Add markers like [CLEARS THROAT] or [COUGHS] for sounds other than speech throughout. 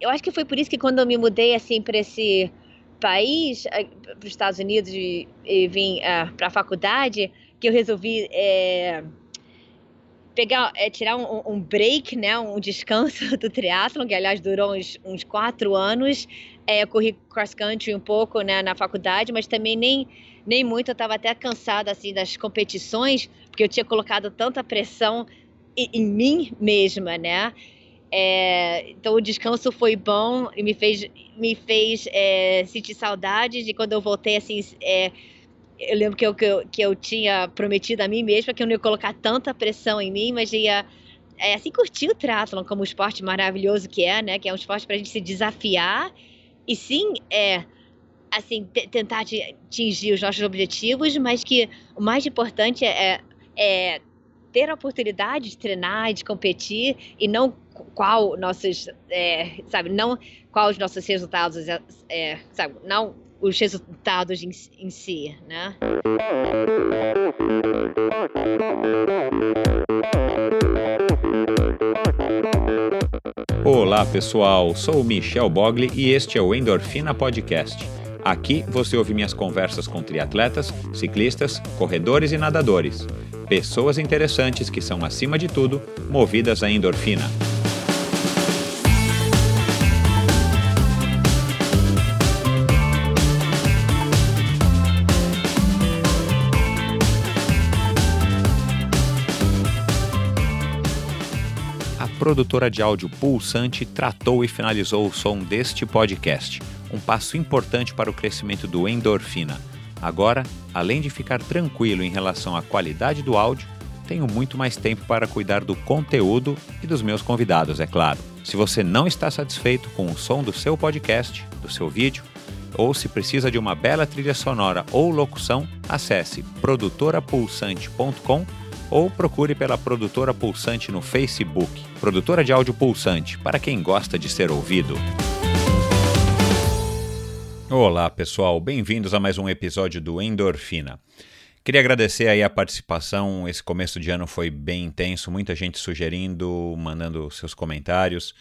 Eu acho que foi por isso que quando eu me mudei assim para esse país, eh, para os Estados Unidos e, e vim uh, ah, para a faculdade, que eu resolvi é, pegar, é, tirar um, um, break, né, um descanso [LAUGHS] do triatlon, que aliás durou uns, uns quatro anos. É, eu corri cross country um pouco, né, na faculdade, mas também nem nem muito. Eu estava até cansada assim das competições, porque eu tinha colocado tanta pressão em, em mim mesma, né? É, então o descanso foi bom e me fez, me fez é, sentir saudades de quando eu voltei assim. É, eu lembro que eu, que eu, que, eu, tinha prometido a mim mesma que eu não ia colocar tanta pressão em mim, mas ia é, assim curtir o triatlon como um esporte maravilhoso que é, né? Que é um esporte para a gente se desafiar e sim é assim tentar atingir os nossos objetivos, mas que o mais importante é, é ter a oportunidade de treinar, de competir e não qual nossos, é, sabe, não qual os nossos resultados, é, é sabe, não os resultados em, em si, né? Olá pessoal, sou Michel Bogli e este é o Endorfina Podcast. Aqui você ouve minhas conversas com triatletas, ciclistas, corredores e nadadores pessoas interessantes que são, acima de tudo, movidas à endorfina. Produtora de áudio Pulsante tratou e finalizou o som deste podcast, um passo importante para o crescimento do Endorfina Agora, além de ficar tranquilo em relação à qualidade do áudio, tenho muito mais tempo para cuidar do conteúdo e dos meus convidados, é claro. Se você não está satisfeito com o som do seu podcast, do seu vídeo, ou se precisa de uma bela trilha sonora ou locução, acesse produtorapulsante.com ou procure pela Produtora Pulsante no Facebook. Produtora de áudio pulsante, para quem gosta de ser ouvido. Olá, pessoal. Bem-vindos a mais um episódio do Endorfina. Queria agradecer aí a participação. Esse começo de ano foi bem intenso, muita gente sugerindo, mandando seus comentários,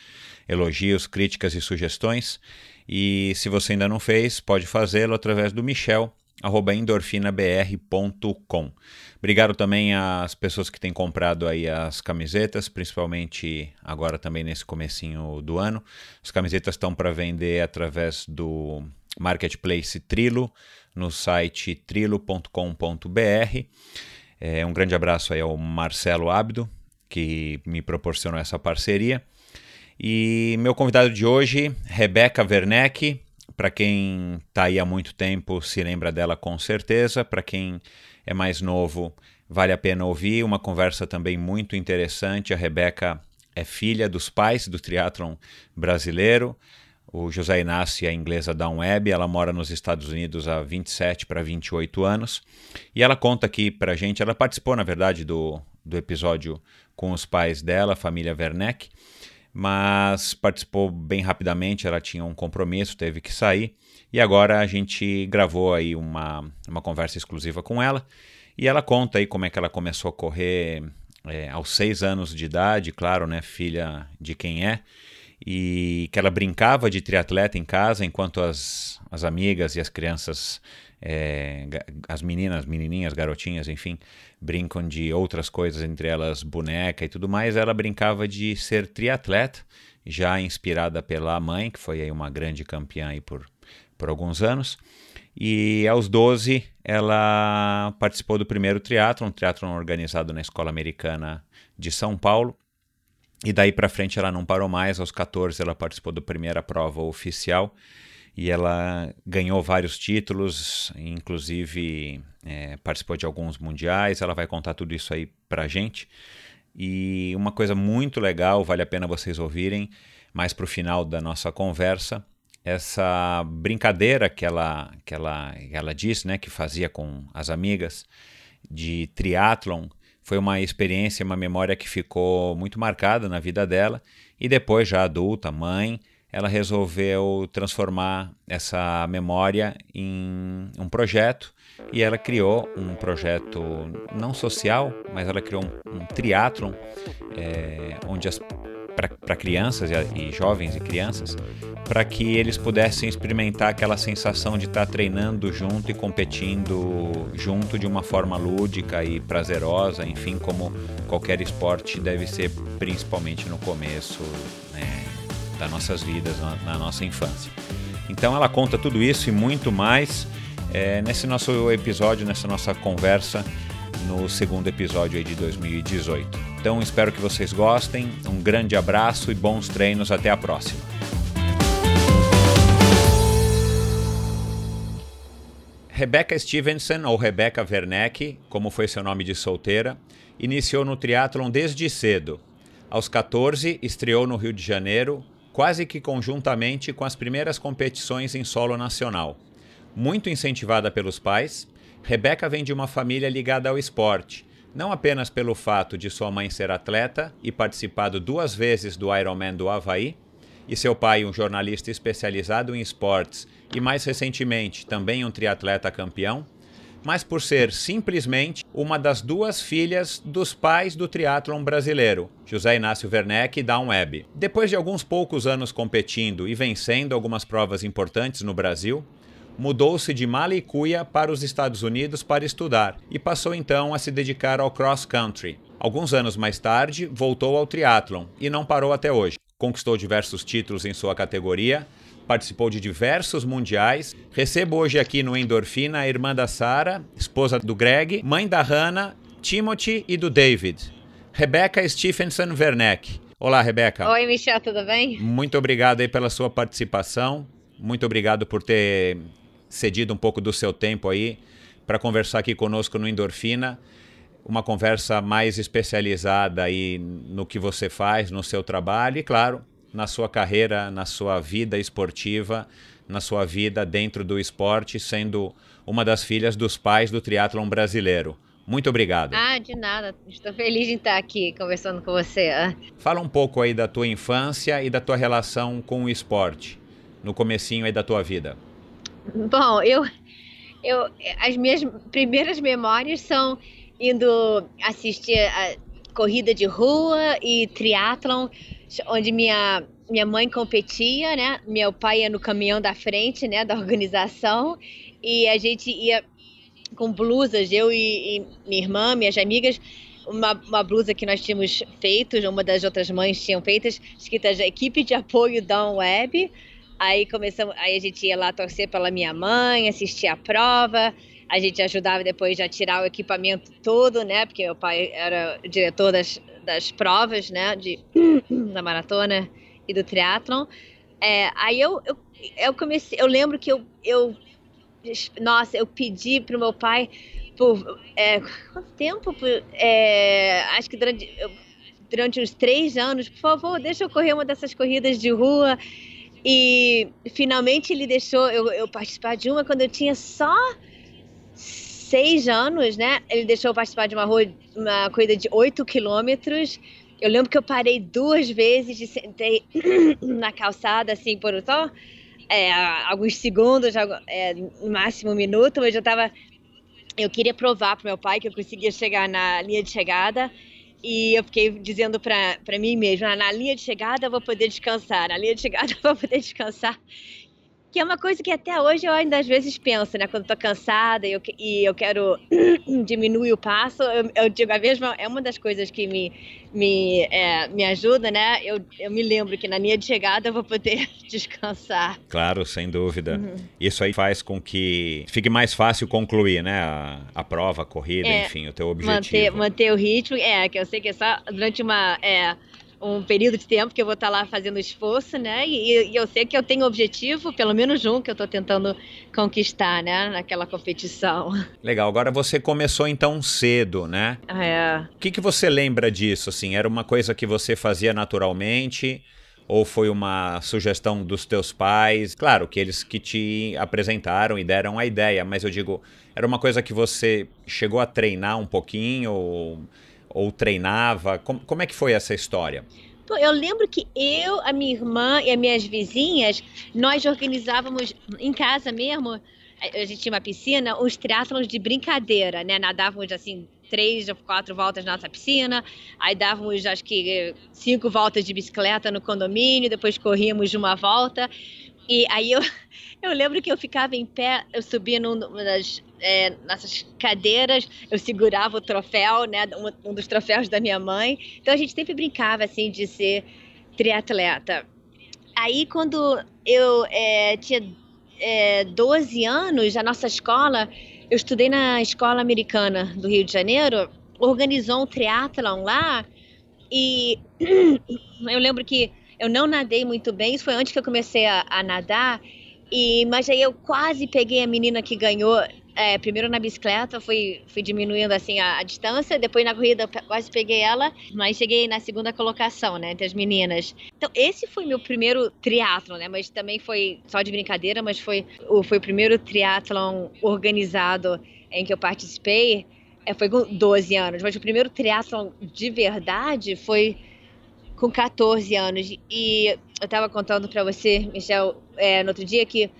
elogios, críticas e sugestões. E se você ainda não fez, pode fazê-lo através do Michel endorfinabr.com. Obrigado também às pessoas que têm comprado aí as camisetas, principalmente agora também nesse comecinho do ano. As camisetas estão para vender através do marketplace Trilo, no site trilo.com.br. É, um grande abraço aí ao Marcelo Abdo, que me proporcionou essa parceria. E meu convidado de hoje, Rebeca Werneck. Para quem está aí há muito tempo, se lembra dela com certeza. Para quem é mais novo, vale a pena ouvir. Uma conversa também muito interessante. A Rebeca é filha dos pais do triatlon brasileiro o José Inácio a inglesa Dawn Webb. Ela mora nos Estados Unidos há 27 para 28 anos. E ela conta aqui para a gente, ela participou, na verdade, do, do episódio com os pais dela, a família Werneck, mas participou bem rapidamente, ela tinha um compromisso, teve que sair. E agora a gente gravou aí uma, uma conversa exclusiva com ela. E ela conta aí como é que ela começou a correr é, aos seis anos de idade, claro, né, filha de quem é e que ela brincava de triatleta em casa enquanto as, as amigas e as crianças, é, as meninas, menininhas, garotinhas, enfim, brincam de outras coisas, entre elas boneca e tudo mais. Ela brincava de ser triatleta, já inspirada pela mãe, que foi aí uma grande campeã aí por, por alguns anos. E aos 12 ela participou do primeiro triatlon, um triatlon organizado na Escola Americana de São Paulo, e daí para frente ela não parou mais. Aos 14 ela participou da primeira prova oficial e ela ganhou vários títulos, inclusive é, participou de alguns mundiais. Ela vai contar tudo isso aí para gente. E uma coisa muito legal, vale a pena vocês ouvirem, mais para o final da nossa conversa, essa brincadeira que ela, que ela, ela disse, né, que fazia com as amigas de triatlon foi uma experiência, uma memória que ficou muito marcada na vida dela. E depois, já adulta, mãe, ela resolveu transformar essa memória em um projeto e ela criou um projeto não social, mas ela criou um, um triatlon é, onde as para crianças e, e, jovens e crianças, para que eles pudessem experimentar aquela sensação de estar tá treinando junto e competindo junto de uma forma lúdica e prazerosa, enfim, como qualquer esporte deve ser, principalmente no começo né, das nossas vidas, na, na, nossa infância. Então ela conta tudo isso e muito mais é, nesse nosso episódio, nessa nossa conversa no segundo episódio de 2018. Então espero que vocês gostem. Um grande abraço e bons treinos. Até a próxima. Rebecca Stevenson, ou Rebecca Werneck, como foi seu nome de solteira, iniciou no triatlon desde cedo. Aos 14, estreou no Rio de Janeiro, quase que conjuntamente com as primeiras competições em solo nacional. Muito incentivada pelos pais, Rebeca vem de uma família ligada ao esporte, não apenas pelo fato de sua mãe ser atleta e participado duas vezes do Ironman do Havaí, e seu pai um jornalista especializado em esportes e mais recentemente também um triatleta campeão, mas por ser simplesmente uma das duas filhas dos pais do triatlon brasileiro, José Inácio Werneck e Dawn Webb. Depois de alguns poucos anos competindo e vencendo algumas provas importantes no Brasil, mudou-se de Malicuia para os Estados Unidos para estudar e passou então a se dedicar ao cross country. Alguns anos mais tarde, voltou ao triatlon e não parou até hoje. Conquistou diversos títulos em sua categoria, participou de diversos mundiais. Recebo hoje aqui no Endorfina a irmã da Sara, esposa do Greg, mãe da Hannah, Timothy e do David. Rebecca Stephenson Werneck. Olá, Rebeca. Oi, Michel, tudo bem? Muito obrigado aí pela sua participação. Muito obrigado por ter cedido um pouco do seu tempo aí para conversar aqui conosco no Endorfina. Uma conversa mais especializada aí no que você faz, no seu trabalho e, claro, na sua carreira, na sua vida esportiva, na sua vida dentro do esporte, sendo uma das filhas dos pais do triatlon brasileiro. Muito obrigado. Ah, de nada. Estou feliz em estar aqui conversando com você. Fala um pouco aí da tua infância e da tua relação com o esporte, no comecinho aí da tua vida. Bom, eu, eu, as minhas primeiras memórias são indo assistir a corrida de rua e triatlon, onde minha minha mãe competia, né? Meu pai ia no caminhão da frente, né, da organização, e a gente ia com blusas, eu e, e minha irmã, minhas amigas, uma, uma, blusa que nós tínhamos feito, uma das outras mães tinham feitas, escrita equipe de apoio da Web, Aí começamos, aí a gente ia lá torcer pela minha mãe, assistir a prova. A gente ajudava depois a tirar o equipamento todo, né? Porque meu pai era diretor das, das provas, né? De, da maratona e do triatlon. É, aí eu, eu, eu comecei, eu lembro que eu, eu nossa, eu pedi pro meu pai por é, quanto tempo? Por, é, acho que durante, durante uns três anos, por favor, deixa eu correr uma dessas corridas de rua. E finalmente ele deixou eu, eu participar de uma quando eu tinha só seis anos, né? Ele deixou eu participar de uma, uma corrida de oito quilômetros. Eu lembro que eu parei duas vezes e sentei [CLEARS THROAT] na calçada, assim, por só é, alguns segundos, é, máximo um minuto, mas eu tava. Eu queria provar para meu pai que eu conseguia chegar na linha de chegada e eu fiquei dizendo para mim mesma, na linha de chegada eu vou poder descansar, na linha de chegada eu vou poder descansar. Que é uma coisa que até hoje eu ainda às vezes penso, né? Quando estou cansada e eu, e eu quero [CLEARS THROAT] diminuir o passo, eu, eu, digo a mesma, é uma das coisas que me, me, é, me ajuda, né? Eu, eu me lembro que na linha de chegada eu vou poder [LAUGHS] descansar. Claro, sem dúvida. Uhum. Isso aí faz com que fique mais fácil concluir, né? A, a prova, a corrida, é, enfim, o teu objetivo. Manter, manter o ritmo, é, que eu sei que é só durante uma. É, um período de tempo que eu vou estar lá fazendo esforço, né? E, e, eu sei que eu tenho objetivo, pelo menos um, que eu estou tentando conquistar, né? Naquela competição. Legal. Agora você começou então cedo, né? É. O que, que você lembra disso? Assim, era uma coisa que você fazia naturalmente? Ou foi uma sugestão dos teus pais? Claro que eles que te apresentaram e deram a ideia, mas eu digo, era uma coisa que você chegou a treinar um pouquinho? Ou ou treinava? Como, como é que foi essa história? Eu lembro que eu, a minha irmã e as minhas vizinhas, nós organizávamos em casa mesmo, a gente tinha uma piscina, uns triatlons de brincadeira, né? Nadávamos assim, três ou quatro voltas na nossa piscina, aí dávamos acho que cinco voltas de bicicleta no condomínio, depois corríamos uma volta. E aí eu, [LAUGHS] eu lembro que eu ficava em pé, eu subia numa das é, nessas cadeiras, eu segurava o troféu, né, um, um, dos troféus da minha mãe. Então a gente sempre brincava assim de ser triatleta. Aí quando eu é, tinha é, 12 anos, a nossa escola, eu estudei na escola americana do Rio de Janeiro, organizou um triatlon lá e [CLEARS THROAT] eu lembro que eu não nadei muito bem, isso foi antes que eu comecei a, a nadar, e, mas aí eu quase peguei a menina que ganhou é, primeiro na bicicleta, fui, fui diminuindo assim a, a, distância, depois na corrida quase peguei ela, mas cheguei na segunda colocação, né, entre as meninas. Então esse foi meu primeiro triatlo, né, mas também foi só de brincadeira, mas foi foi o primeiro triatlon organizado em que eu participei, é, foi com 12 anos, mas o primeiro triatlon de verdade foi com 14 anos. E eu estava contando para você, Michel, é, no outro dia que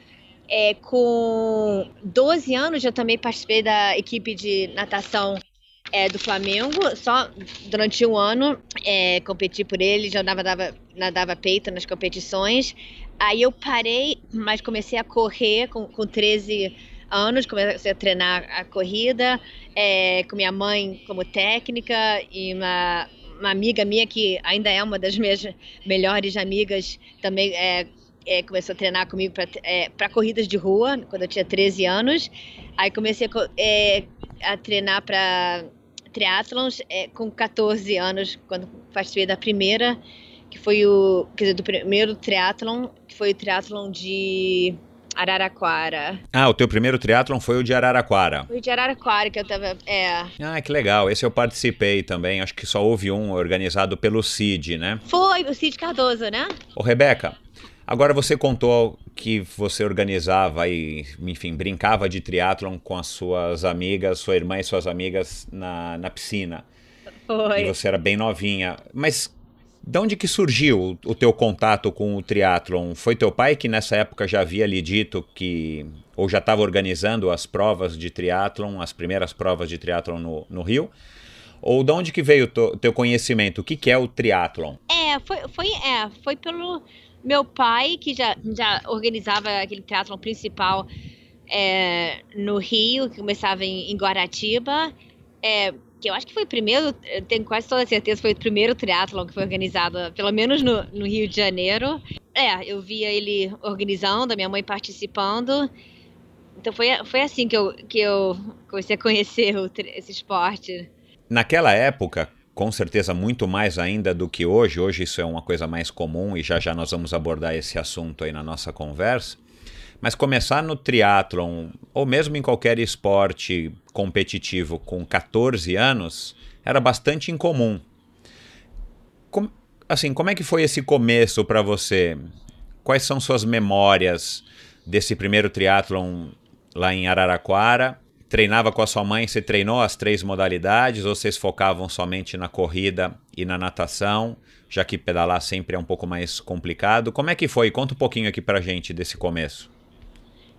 é, com 12 anos eu também participei da equipe de natação é, do Flamengo, só durante um ano é, competi por ele, já nadava, nadava peito nas competições. Aí eu parei, mas comecei a correr com, com 13 anos, comecei a treinar a corrida, é, com minha mãe como técnica e uma, uma amiga minha que ainda é uma das minhas melhores amigas, também é, é, começou a treinar comigo para é, corridas de rua, quando eu tinha 13 anos. Aí comecei a, é, a treinar para triatlons é, com 14 anos, quando participei da primeira, que foi o, quer dizer, do primeiro triatlon, que foi o triatlon de Araraquara. Ah, o teu primeiro triatlon foi o de Araraquara. Foi o de Araraquara que eu tava, é. Ah, que legal. Esse eu participei também. Acho que só houve um organizado pelo CID, né? Foi, o CID Cardoso, né? Ô, Rebeca, Agora você contou que você organizava e, enfim, brincava de triatlon com as suas amigas, sua irmã e suas amigas na, na piscina. Foi. E você era bem novinha. Mas de onde que surgiu o teu contato com o triatlon? Foi teu pai que nessa época já havia lhe dito que ou já estava organizando as provas de triatlon, as primeiras provas de triatlon no, no Rio? Ou de onde que veio o teu conhecimento? O que, que é o triatlon? É, foi, foi, é, foi pelo meu pai, que já, já organizava aquele triatlon principal é, no Rio, que começava em, em Guaratiba, é, que eu acho que foi o primeiro, tenho quase toda certeza, foi o primeiro triatlon que foi organizado, pelo menos no, no Rio de Janeiro. É, eu via ele organizando, a minha mãe participando. Então foi, foi assim que eu, que eu comecei a conhecer o, esse esporte. Naquela época, com certeza muito mais ainda do que hoje. Hoje isso é uma coisa mais comum e já já nós vamos abordar esse assunto aí na nossa conversa. Mas começar no triatlon ou mesmo em qualquer esporte competitivo com 14 anos era bastante incomum. Com, assim, como é que foi esse começo para você? Quais são suas memórias desse primeiro triatlon lá em Araraquara? Treinava com a sua mãe, você treinou as três modalidades ou vocês focavam somente na corrida e na natação, já que pedalar sempre é um pouco mais complicado? Como é que foi? Conta um pouquinho aqui pra gente desse começo.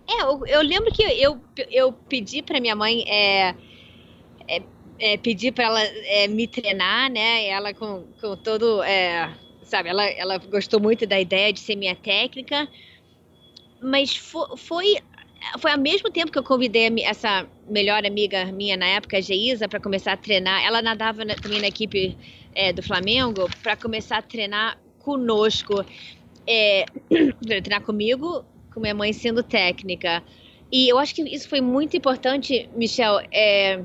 É, eu, eu lembro que eu, eu pedi pra minha mãe é, é, é pedir para ela é, me treinar, né? Ela com, com todo, é, sabe, ela, ela gostou muito da ideia de ser minha técnica, mas foi, foi foi ao mesmo tempo que eu convidei essa melhor amiga minha na época, a Geisa, para começar a treinar. Ela nadava na, também na equipe é, do Flamengo para começar a treinar conosco, é, [CLEARS THROAT] treinar comigo, com minha mãe sendo técnica. E eu acho que isso foi muito importante, Michel. É,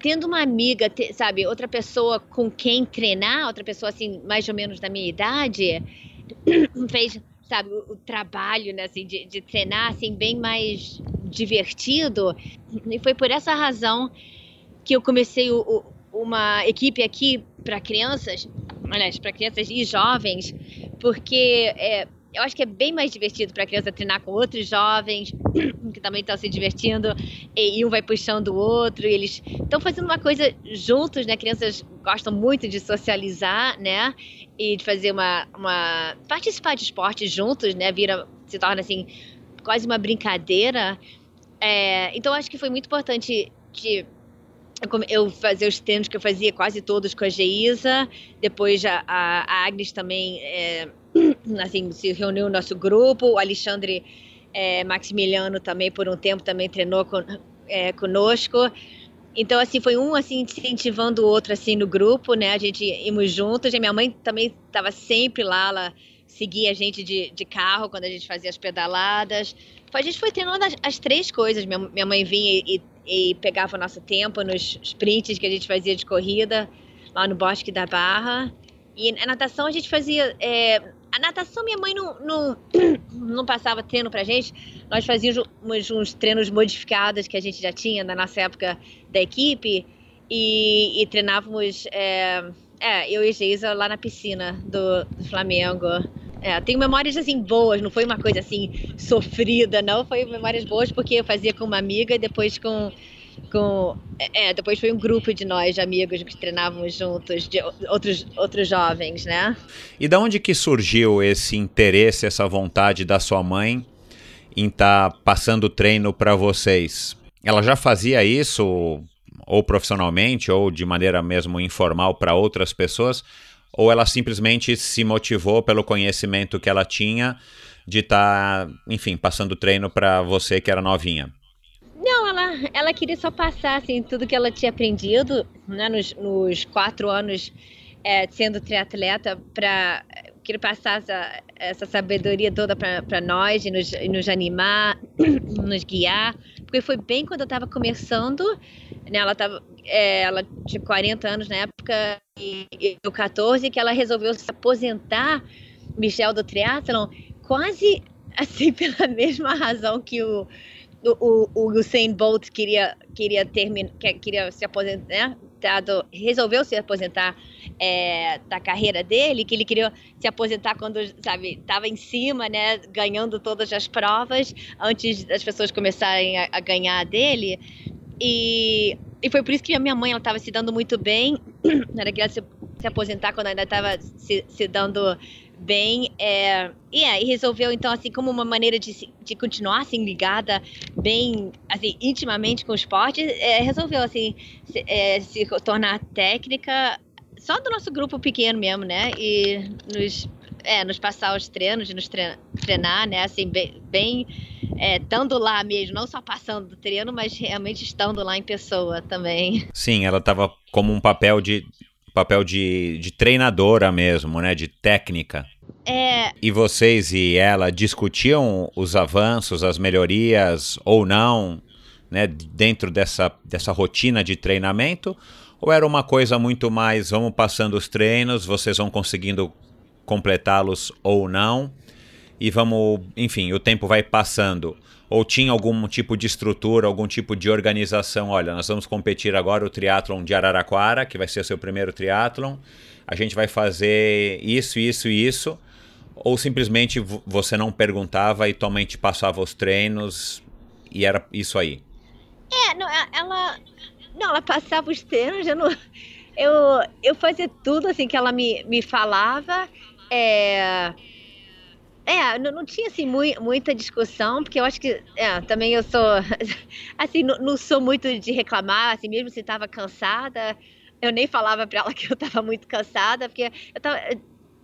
tendo uma amiga, te, sabe, outra pessoa com quem treinar, outra pessoa assim, mais ou menos da minha idade, [CLEARS THROAT] fez sabe, o, trabalho, né, assim, de, de treinar, assim, bem mais divertido. E foi por essa razão que eu comecei o, o, uma equipe aqui para crianças, aliás, para crianças e jovens, porque é, eu acho que é bem mais divertido para a criança treinar com outros jovens [CLEARS THROAT] que também estão se divertindo e, um vai puxando o outro e eles estão fazendo uma coisa juntos, né? Crianças gostam muito de socializar, né? E de fazer uma, uma participar de esporte juntos, né? Vira se torna assim quase uma brincadeira. É, então acho que foi muito importante de eu fazia os treinos que eu fazia quase todos com a Geisa, depois a, a Agnes também é, assim, se reuniu no nosso grupo, o Alexandre é, Maximiliano também por um tempo também treinou com, é, conosco. Então, assim, foi um, assim, incentivando o outro, assim, no grupo, né? A gente íamos juntos. E minha mãe também estava sempre lá, ela seguia a gente de, de carro quando a gente fazia as pedaladas. A gente foi treinando as, as três coisas. Minha, minha mãe vinha e, e, pegava o nosso tempo nos sprints que a gente fazia de corrida lá no Bosque da Barra. E a natação a gente fazia. É, a natação, minha mãe não, não, [COUGHS] não passava treino pra gente. Nós fazíamos uns treinos modificados que a gente já tinha na nossa época da equipe e, e treinávamos. É, é, eu e Geisa lá na piscina do, do Flamengo. É, tenho memórias assim boas, não foi uma coisa assim sofrida, não. Foi memórias boas porque eu fazia com uma amiga e depois com. Com é, depois foi um grupo de nós, de amigos, que treinávamos juntos, de outros, outros jovens, né? E da onde que surgiu esse interesse, essa vontade da sua mãe em estar tá passando treino para vocês? Ela já fazia isso ou profissionalmente ou de maneira mesmo informal para outras pessoas? ou ela simplesmente se motivou pelo conhecimento que ela tinha de estar, tá, enfim, passando treino para você que era novinha? Ela, queria só passar assim, tudo que ela tinha aprendido né, nos, nos quatro anos é, sendo triatleta para queria passar essa, essa sabedoria toda para nós e nos, e nos animar, [CLEARS THROAT] nos guiar, porque foi bem quando eu estava começando, né, ela, tava, é, ela tinha 40 anos na época e, e eu 14, que ela resolveu se aposentar, Michelle do triatlon, quase assim [LAUGHS] pela mesma razão que o o, o, Usain Bolt queria queria terminar queria se aposentar né? resolveu se aposentar é, da carreira dele, que ele queria se aposentar quando, sabe, estava em cima, né, ganhando todas as provas, antes das pessoas começarem a, a ganhar dele. E, e foi por isso que a minha mãe estava se dando muito bem, [CLEARS THROAT] era que ela se, se aposentar quando ainda estava se, se dando bem é, yeah, e resolveu então assim como uma maneira de, de continuar assim ligada bem assim intimamente com o esporte é, resolveu assim se, é, se, tornar técnica só do nosso grupo pequeno mesmo né? E nos é, nos passar os treinos nos treinar né? Assim bem, bem é, estando lá mesmo não só passando do treino mas realmente estando lá em pessoa também. Sim ela estava como um papel de papel de, de treinadora mesmo, né? De técnica. É... E vocês e ela discutiam os avanços, as melhorias ou não, né? Dentro dessa, dessa rotina de treinamento? Ou era uma coisa muito mais, vamos passando os treinos, vocês vão conseguindo completá-los ou não, e vamos, enfim, o tempo vai passando ou tinha algum tipo de estrutura, algum tipo de organização? Olha, nós vamos competir agora o triatlon de Araraquara, que vai ser o seu primeiro triatlon. A gente vai fazer isso, isso e isso. Ou simplesmente você não perguntava e tua mãe te passava os treinos e era isso aí? É, não, ela, não, ela passava os treinos, eu, não, eu, eu fazia tudo assim que ela me, me falava. É, é, não, não tinha assim mui, muita discussão, porque eu acho que é, também eu sou [LAUGHS] assim, não, não, sou muito de reclamar, assim, mesmo se estava cansada, eu nem falava para ela [LAUGHS] que eu estava muito cansada, porque eu estava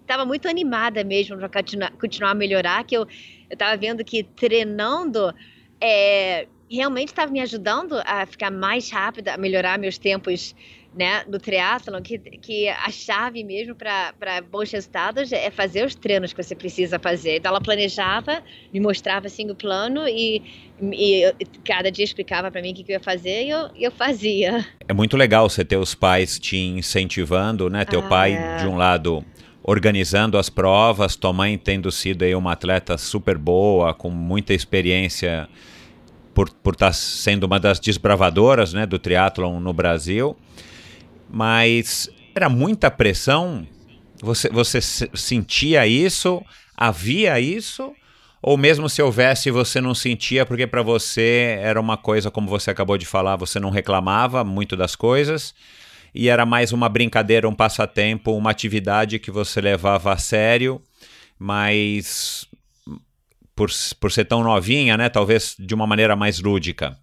tava muito animada mesmo para continuar, continuar a melhorar, que eu estava vendo que treinando é, realmente estava me ajudando a ficar mais rápida, a melhorar meus tempos né, do triatlon, que, que a chave mesmo para bons resultados é fazer os treinos que você precisa fazer. Então ela planejava, me mostrava assim o plano e, e cada dia explicava para mim o que, que eu ia fazer e eu, eu fazia. É muito legal você ter os pais te incentivando, né? Teu ah, pai, é. de um lado, organizando as provas, tua mãe tendo sido aí uma atleta super boa, com muita experiência por estar por tá sendo uma das desbravadoras né, do triatlon no Brasil mas era muita pressão? Você, você sentia isso? Havia isso? Ou mesmo se houvesse, você não sentia porque para você era uma coisa, como você acabou de falar, você não reclamava muito das coisas e era mais uma brincadeira, um passatempo, uma atividade que você levava a sério, mas por, por ser tão novinha, né? Talvez de uma maneira mais lúdica.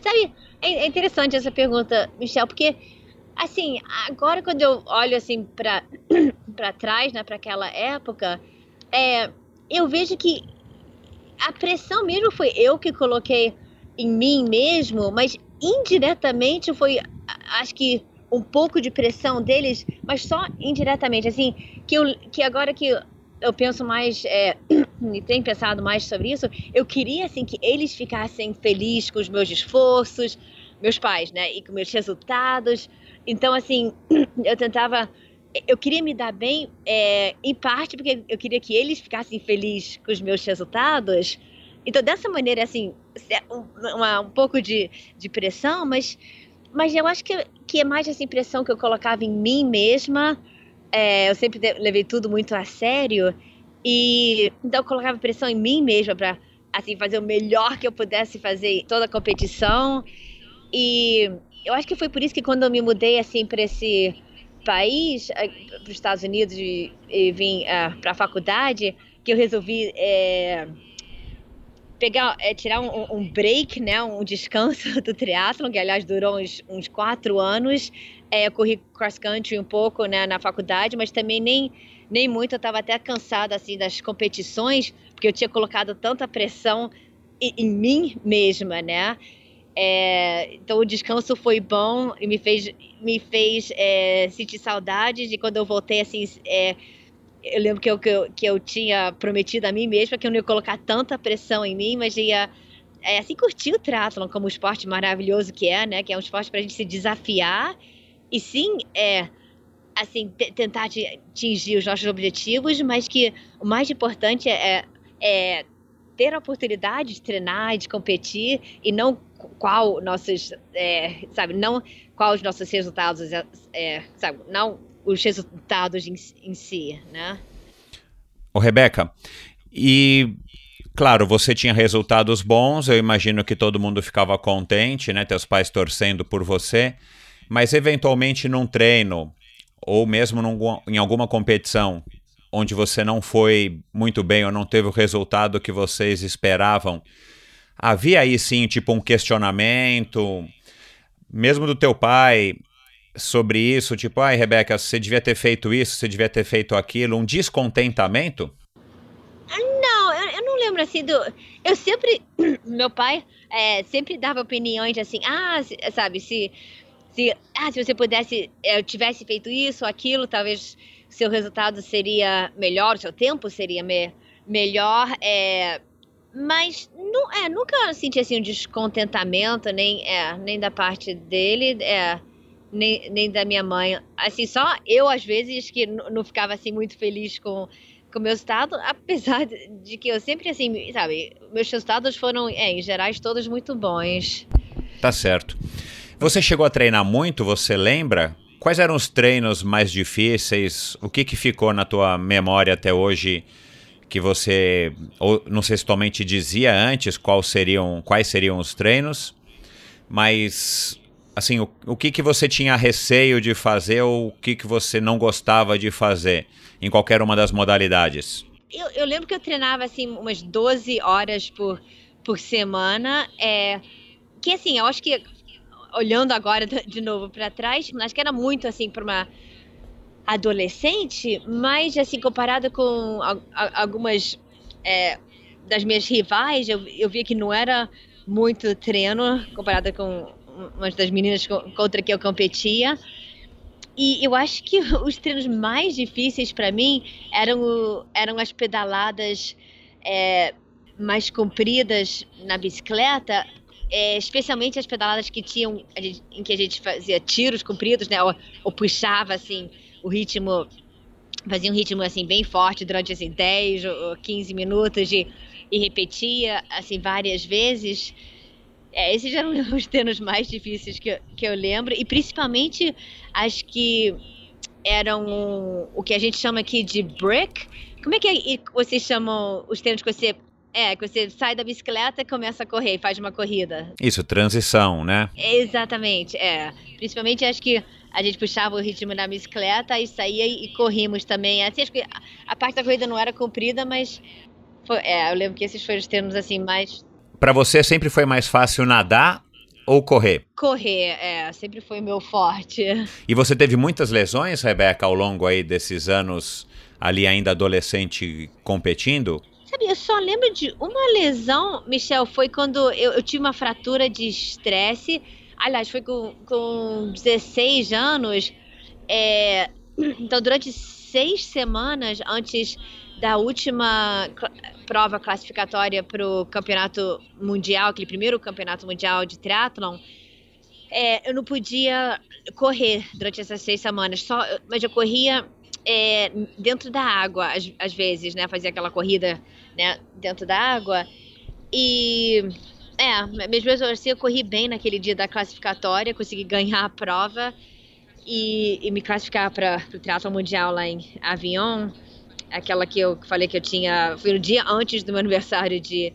Sabe, É, é interessante essa pergunta, Michel, porque assim, agora quando eu olho assim para [CLEARS THROAT] para trás, né, para aquela época, é, eu vejo que a pressão mesmo foi eu que coloquei em mim mesmo, mas indiretamente foi, acho que um pouco de pressão deles, mas só indiretamente, assim, que eu, que agora que eu penso mais, é, [CLEARS THROAT] e tenho pensado mais sobre isso, eu queria, assim, que eles ficassem felizes com os meus esforços, meus pais, né, e com meus resultados, então, assim, [CLEARS THROAT] eu tentava eu queria me dar bem, é, em parte porque eu queria que eles ficassem felizes com os meus resultados. Então, dessa maneira, assim, uma, um pouco de, de pressão, mas, mas eu acho que, que é mais essa impressão que eu colocava em mim mesma. É, eu sempre levei tudo muito a sério. E então eu colocava pressão em mim mesma para assim fazer o melhor que eu pudesse fazer em toda a competição. E eu acho que foi por isso que quando eu me mudei assim para esse país, eh, para os Estados Unidos e, e vim uh, para a faculdade, que eu resolvi é, pegar, é, tirar um, um, break, né, um descanso [LAUGHS] do triatlon, que aliás durou uns, uns quatro anos. É, eu corri cross country um pouco né, na faculdade, mas também nem, nem muito. Eu estava até cansada assim das competições, porque eu tinha colocado tanta pressão em, em mim mesma, né? É, então o descanso foi bom e me fez, me fez é, sentir saudades de quando eu voltei assim. É, eu lembro que eu, que eu, que, eu, tinha prometido a mim mesma que eu não ia colocar tanta pressão em mim, mas ia é, assim curtir o triatlon como um esporte maravilhoso que é, né? Que é um esporte para a gente se desafiar e sim é assim tentar atingir os nossos objetivos, mas que o mais importante é, é ter a oportunidade de treinar, de competir e não qual nossos, é, sabe, não qual os nossos resultados, é, é sabe, não os resultados em, em si, né? Ô, Rebeca, e claro, você tinha resultados bons, eu imagino que todo mundo ficava contente, né? Teus pais torcendo por você, mas eventualmente num treino ou mesmo num, em alguma competição onde você não foi muito bem ou não teve o resultado que vocês esperavam, havia aí sim, tipo, um questionamento, mesmo do teu pai, sobre isso, tipo, ai, Rebeca, você devia ter feito isso, você devia ter feito aquilo, um descontentamento? Não, eu, eu não lembro assim do. Eu sempre. [CLEARS THROAT] Meu pai é, sempre dava opiniões assim, ah, sabe, se. Se, ah, se você pudesse, eu é, tivesse feito isso, aquilo, talvez seu resultado seria melhor, seu tempo seria me, melhor. É, mas é, nunca senti assim um descontentamento, nem, é, nem da parte dele, é, nem, nem da minha mãe. Assim, só eu, às vezes, que não ficava assim muito feliz com com o meu estado, [LAUGHS] apesar de que eu sempre, assim, sabe, meus resultados foram, é, em gerais, todos muito bons. Tá certo. Você chegou a treinar muito, você lembra? Quais eram os treinos mais difíceis? O que, que ficou na tua memória até hoje que você, ou não sei se tua mente dizia antes quais seriam, quais seriam os treinos, mas assim, o, o que, que você tinha receio de fazer ou o que, que você não gostava de fazer em qualquer uma das modalidades? Eu, eu lembro que eu treinava assim umas 12 horas por, por semana, é, que assim, eu acho que olhando agora [LAUGHS] de novo para trás, acho que era muito assim para uma adolescente, mas assim, comparado com a, a, algumas é, das minhas rivais, eu, eu via que não era muito treino comparado com umas das meninas contra que eu competia. E eu acho que [LAUGHS] os treinos mais difíceis para mim eram, eram as pedaladas é, mais compridas na bicicleta, é, especialmente as pedaladas que tinham em que a gente fazia tiros compridos, né, ou, ou puxava assim o ritmo, fazia um ritmo assim bem forte durante assim 10 ou 15 minutos de, e repetia assim várias vezes. É, esses eram [LAUGHS] os treinos mais difíceis que, que eu lembro, e principalmente as que eram o que a gente chama aqui de brick. Como é que é, vocês chamam os treinos que você é, que você sai da bicicleta e começa a correr, faz uma corrida. Isso, transição, né? Exatamente, é. Principalmente acho que a gente puxava o ritmo da bicicleta e saía e corrimos também. Assim, acho que a parte da corrida não era comprida, mas foi, é, eu lembro que esses foram os termos assim mais. Para você sempre foi mais fácil nadar ou correr? Correr, é, sempre foi meu forte. [LAUGHS] E você teve muitas lesões, Rebeca, ao longo aí desses anos ali ainda adolescente competindo? Sabe, eu só lembro de uma lesão, Michel, foi quando eu, eu tive uma fratura de estresse. Aliás, foi com, com 16 anos. É, então, durante seis semanas antes da última cl prova classificatória para o campeonato mundial, aquele primeiro campeonato mundial de triatlon, é, eu não podia correr durante essas seis semanas, só, mas eu corria é, dentro da água, às, às, vezes, né? Fazia aquela corrida né, dentro da água. E é, mesmo assim, eu corri bem naquele dia da classificatória, consegui ganhar a prova e, e me classificar para o Teatro Mundial lá em Avignon. Aquela que eu falei que eu tinha. Foi no dia antes do meu aniversário de,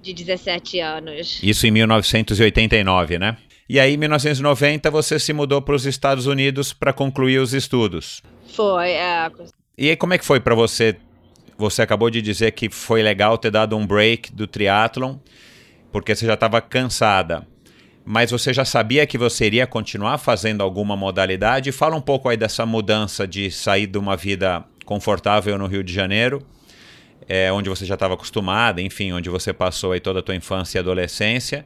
de 17 anos. Isso em 1989, né? E aí, em 1990, você se mudou para os Estados Unidos para concluir os estudos. Foi, é. E aí, como é que foi para você? Você acabou de dizer que foi legal ter dado um break do triatlon, porque você já estava cansada. Mas você já sabia que você iria continuar fazendo alguma modalidade? Fala um pouco aí dessa mudança de sair de uma vida confortável no Rio de Janeiro, é, onde você já estava acostumada, enfim, onde você passou aí toda a tua infância e adolescência,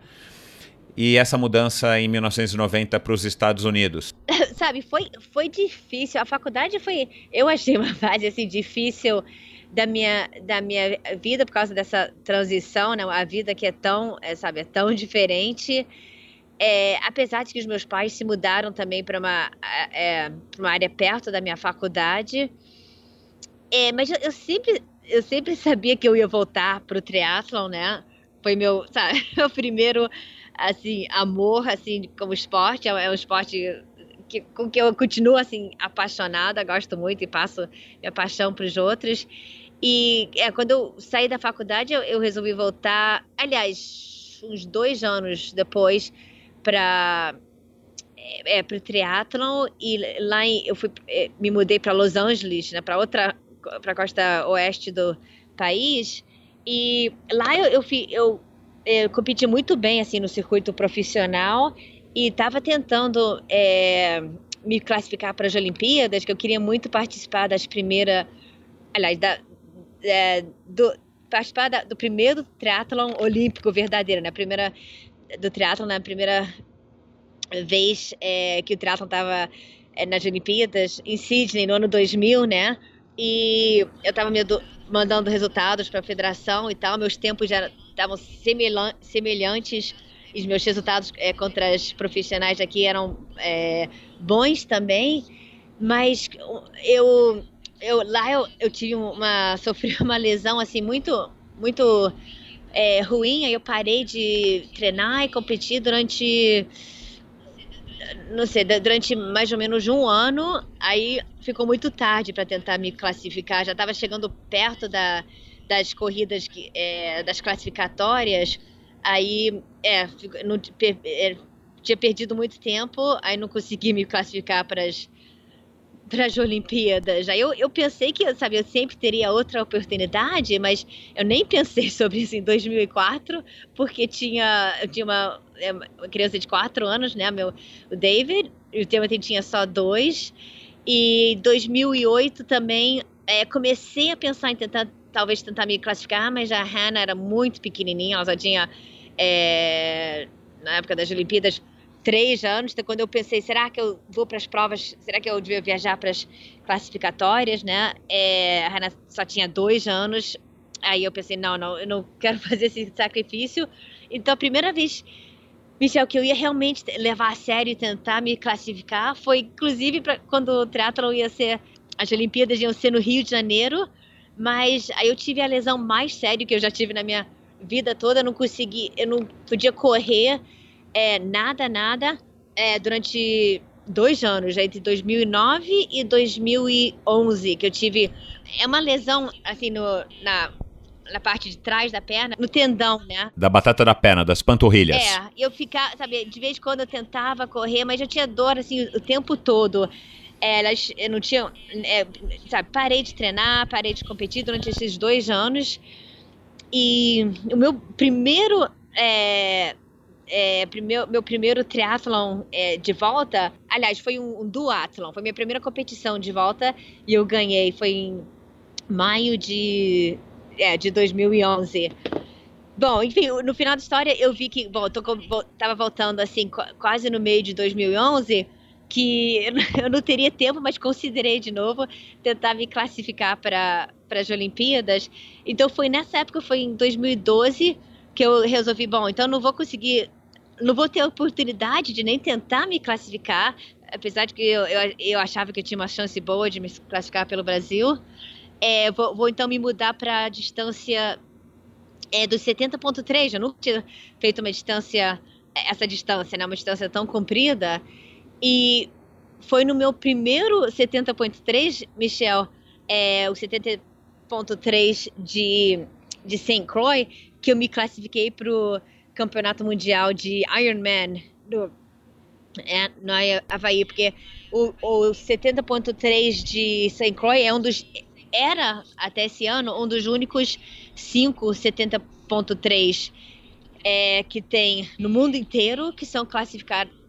e essa mudança em 1990 para os Estados Unidos? [LAUGHS] Sabe, foi, foi difícil. A faculdade foi, eu achei uma fase assim difícil da minha, da minha vida por causa dessa transição, né? A vida que é tão, é, sabe, é tão diferente. É, apesar de que os meus pais se mudaram também para uma, é, uma área perto da minha faculdade, é, mas eu, eu, sempre, eu sempre sabia que eu ia voltar para o triatlon, né? Foi meu, [LAUGHS] sabe, meu primeiro assim, amor, assim, como esporte. É, um esporte que, com que eu continuo, assim, apaixonada, gosto muito e passo minha paixão para os outros. E é, quando eu saí da faculdade, eu, eu resolvi voltar, aliás, uns dois anos depois, para é, é para o triatlon e lá em, eu fui é, me mudei para Los Angeles, né, para outra para costa oeste do país e lá eu, eu, eu eu competi muito bem assim no circuito profissional e estava tentando é, me classificar para as Olimpíadas, que eu queria muito participar das primeiras, aliás, da, é, do, participar da, do primeiro triatlon olímpico verdadeiro, né? Primeira do triatlon, na né? primeira vez é, que o triatlon estava é, nas Olimpíadas em Sydney no ano 2000, né? E eu estava mandando resultados para a federação e tal, meus tempos já estavam semelhantes os meus resultados é, contra as profissionais aqui eram é, bons também, mas eu, eu lá eu, eu tive uma [LAUGHS] sofri uma lesão assim muito muito é, ruim, aí eu parei de treinar e competir durante não sei, durante mais ou menos um ano, aí ficou muito tarde para tentar me classificar, já estava chegando perto da das corridas que, é, das classificatórias, aí é, não, per, é, tinha perdido muito tempo, aí não consegui me classificar para as para as Olimpíadas. Aí eu, eu pensei que, sabe, eu sempre teria outra oportunidade, mas eu nem pensei [LAUGHS] sobre isso em 2004, porque tinha, tinha uma, é, uma criança de 4 anos, né, meu, o David, e o Timothy tinha só dois, e 2008 também é, comecei a pensar em tentar talvez tentar me classificar, mas a Hannah era muito pequenininha, ela já tinha, é, na época das Olimpíadas, três anos. Então, quando eu pensei, será que eu vou para as provas, será que eu devia viajar para as classificatórias, né? É, a Hannah só tinha dois anos. Aí eu pensei, não, não, eu não quero [LAUGHS] fazer esse sacrifício. Então, a primeira vez, Michel, que eu ia realmente levar a sério e tentar me classificar foi, inclusive, pra, quando o triatlon ia ser, as Olimpíadas iam ser no Rio de Janeiro, mas aí eu tive a lesão mais séria que eu já tive na minha vida toda. Eu não consegui, eu não podia correr é, nada, nada é, durante dois anos, entre 2009 e 2011, que eu tive. É uma lesão, assim, no, na, na parte de trás da perna, no tendão, né? Da batata da perna, das panturrilhas. É, eu ficava, sabe, de vez em quando eu tentava correr, mas eu tinha dor, assim, o tempo todo elas não tinham, é, sabe, parei de treinar, parei de competir durante esses dois anos e o meu primeiro é, é, meu, meu primeiro triatlon é, de volta, aliás, foi um, um duatlon, foi minha primeira competição de volta e eu ganhei, foi em maio de, é, de 2011. Bom, enfim, no final da história eu vi que, bom, tô, tava voltando assim, quase no meio de 2011, que [LAUGHS] eu não teria tempo, mas considerei de novo tentar me classificar para as Olimpíadas. Então foi nessa época, foi em 2012, que eu resolvi, bom, então não vou conseguir, não vou ter oportunidade de nem tentar me classificar, apesar de que eu, eu, eu achava que eu tinha uma chance boa de me classificar pelo Brasil. É, vou, vou então me mudar para a distância é, dos 70.3. Eu nunca tinha feito uma distância, essa distância, né? Uma distância tão comprida. E foi no meu primeiro 70.3, Michel, é, o 70.3 de, de St. Croix, que eu me classifiquei para o Campeonato Mundial de Ironman do, é, no Havaí, porque o, o 70.3 de St. Croix é um dos era até esse ano um dos únicos 5 70.3 é, que tem no mundo inteiro que são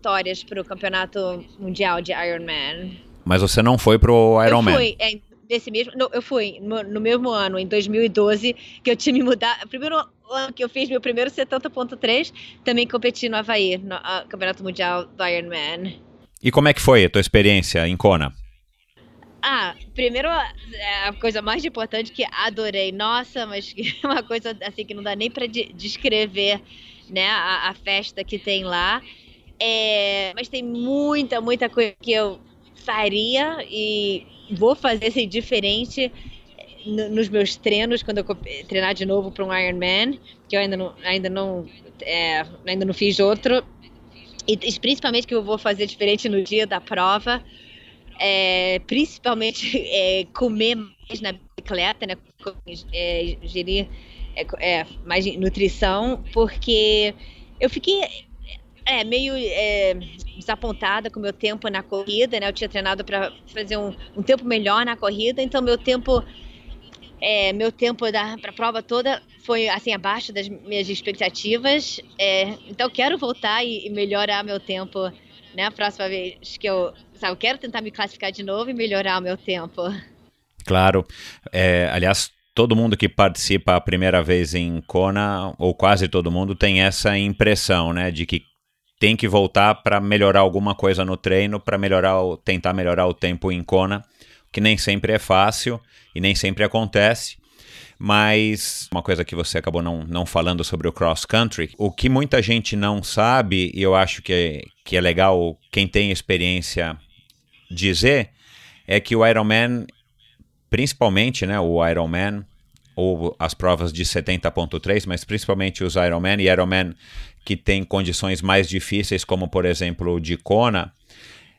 classificatórias para o campeonato mundial de Ironman. Mas você não foi pro Ironman? Eu fui, é, desse mesmo, no, eu fui no, no, mesmo ano, em 2012, que eu tinha me mudado. Primeiro ano que eu fiz meu primeiro 70.3, também competi no Havaí, no campeonato mundial do Ironman. E como é que foi a tua experiência em Kona? Ah, primeiro, é, a coisa mais importante que adorei. Nossa, mas [LAUGHS] uma coisa assim que não dá nem para de descrever, né? A, a, festa que tem lá. É, mas tem muita, muita coisa que eu faria e vou fazer assim, [LAUGHS] diferente nos meus treinos quando eu treinar de novo para um Ironman, que eu ainda não, ainda não, é, ainda não fiz outro. E principalmente que eu vou fazer diferente no dia da prova é, principalmente [LAUGHS] é, comer mais na bicicleta, né? É, gerir é, é, mais nutrição, porque eu fiquei é, meio é, desapontada com o meu tempo na corrida, né? Eu tinha treinado para fazer um, um, tempo melhor na corrida, então meu tempo, é, meu tempo da para a prova toda foi assim abaixo das minhas expectativas. É, então quero voltar e, e melhorar meu tempo, né? A próxima vez que eu Sabe, quero tentar me classificar de novo e melhorar o meu tempo. Claro. É, aliás, todo mundo que participa a primeira vez em Kona, ou quase todo mundo, tem essa impressão, né, de que tem que voltar para melhorar alguma coisa no treino, para melhorar, o, tentar melhorar o tempo em Kona, que nem sempre é fácil e nem sempre acontece. Mas uma coisa que você acabou não, não falando sobre o cross country, o que muita gente não sabe, e eu acho que é, que é legal quem tem experiência dizer é que o Ironman, principalmente né, o Ironman, ou as provas de 70.3, mas principalmente os Ironman e Ironman que tem condições mais difíceis, como por exemplo o de Kona,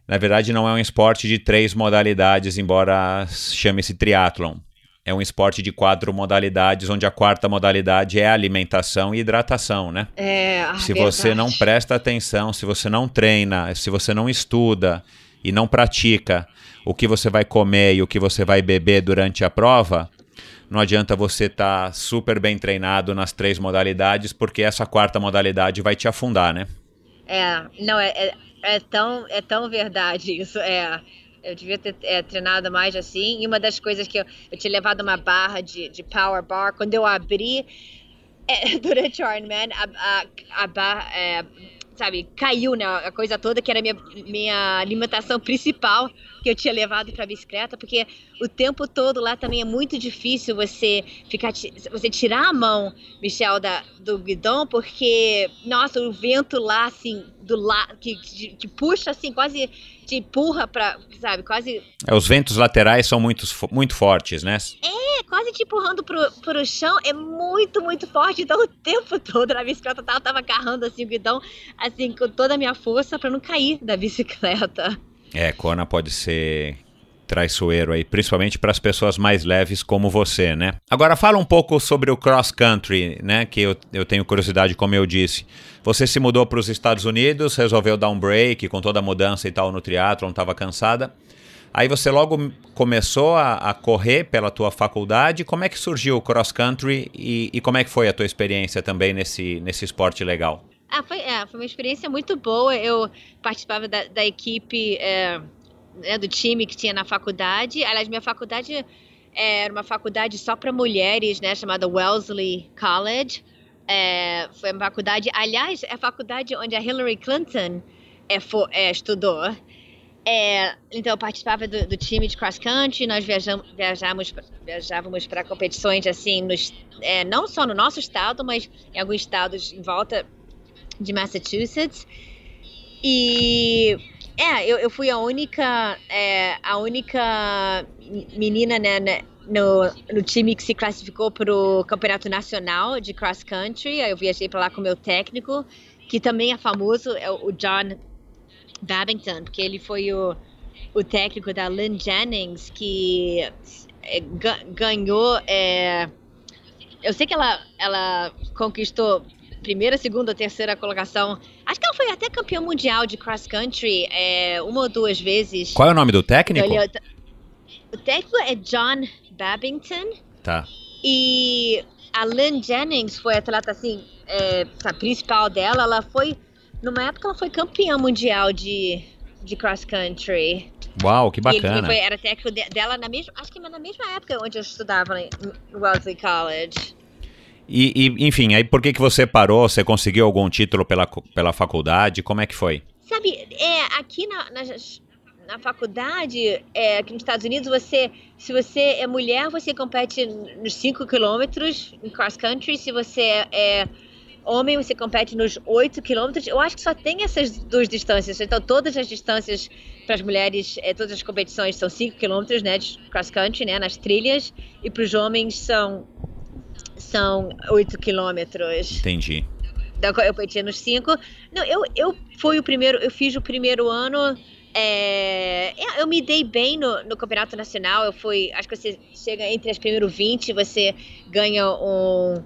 na verdade não é um esporte de três modalidades, embora chame-se triatlon. É um esporte de quatro modalidades, onde a quarta modalidade é alimentação e hidratação, né? É, se verdade. você não presta atenção, se você não treina, se você não estuda, e não pratica o que você vai comer e o que você vai beber durante a prova, não adianta você estar tá super bem treinado nas três modalidades, porque essa quarta modalidade vai te afundar, né? É, não, é, é, é tão, é tão verdade [LAUGHS] isso. É, eu devia ter é, treinado mais assim. E uma das coisas que eu, eu tinha levado uma barra de, de power bar, quando eu abri é, [LAUGHS] durante o Ironman, a, a, a barra. É, sabe, caiu, né, a coisa toda, que era minha, minha alimentação principal que eu tinha levado para a bicicleta, porque o tempo todo lá também é muito difícil você ficar, você tirar a mão, Michel, da, do guidão, porque, nossa, o vento lá, assim, do lado, que, que, que, puxa, assim, quase te empurra para, sabe, quase... É, os ventos laterais são muito, muito fortes, né? É, quase te empurrando pro, pro chão, é muito, muito forte, então o tempo todo na bicicleta eu tava, tava agarrando, assim, o guidão, assim, com toda a minha força para não cair da bicicleta. É, Kona pode ser traiçoeiro aí, principalmente para as pessoas mais leves como você, né? Agora fala um pouco sobre o cross country, né? Que eu, eu tenho curiosidade, como eu disse. Você se mudou para os Estados Unidos, resolveu dar um break com toda a mudança e tal no triatlon, estava cansada. Aí você logo começou a, a, correr pela tua faculdade. Como é que surgiu o cross country e, e como é que foi a tua experiência também nesse, nesse esporte legal? Ah, foi, é, foi uma experiência muito boa. Eu participava da, da equipe é, né, do time que tinha na faculdade. Aliás, minha faculdade é, era uma faculdade só para mulheres, né, chamada Wellesley College. É, foi uma faculdade, aliás, é a faculdade onde a Hillary Clinton é, for, é, estudou. É, então, eu participava do, do, time de cross country, nós viajamos, viajávamos para competições assim, nos, é, não só no nosso estado, mas em alguns estados em volta de Massachusetts. E é, eu, eu fui a única, é, a única menina né, né, no, no time que se classificou para o campeonato nacional de cross country. Eu viajei para lá com o meu técnico, que também é famoso, é o John Babington, porque ele foi o, o técnico da Lynn Jennings, que é, ganhou. É, eu sei que ela, ela conquistou primeira, segunda, terceira colocação. Acho que ela foi até campeã mundial de cross country é, uma ou duas vezes. Qual é o nome do técnico? Ele, o técnico é John Babington. Tá. E a Lynn Jennings foi atleta assim, é, a principal dela. Ela foi numa época ela foi campeã mundial de, de cross country. Uau, que bacana. Foi, era técnico dela na mesma, acho que na mesma época onde eu estudava no Wellesley College. E, e, enfim, aí por que, que você parou? Você conseguiu algum título pela, pela faculdade? Como é que foi? Sabe, é, aqui na, na, na faculdade, é, aqui nos Estados Unidos, você, se você é mulher, você compete nos 5 quilômetros em cross country. Se você é homem, você compete nos 8 quilômetros. Eu acho que só tem essas duas distâncias. Então, todas as distâncias para as mulheres, é, todas as competições são 5 quilômetros, né, de cross country, né, nas trilhas. E para os homens são, são 8 quilômetros. Entendi. Eu competi nos 5. Não, eu, eu fui o primeiro, eu fiz o primeiro ano. É, eu me dei bem no, no, campeonato nacional. Eu fui, acho que você chega entre as primeiros 20, você ganha um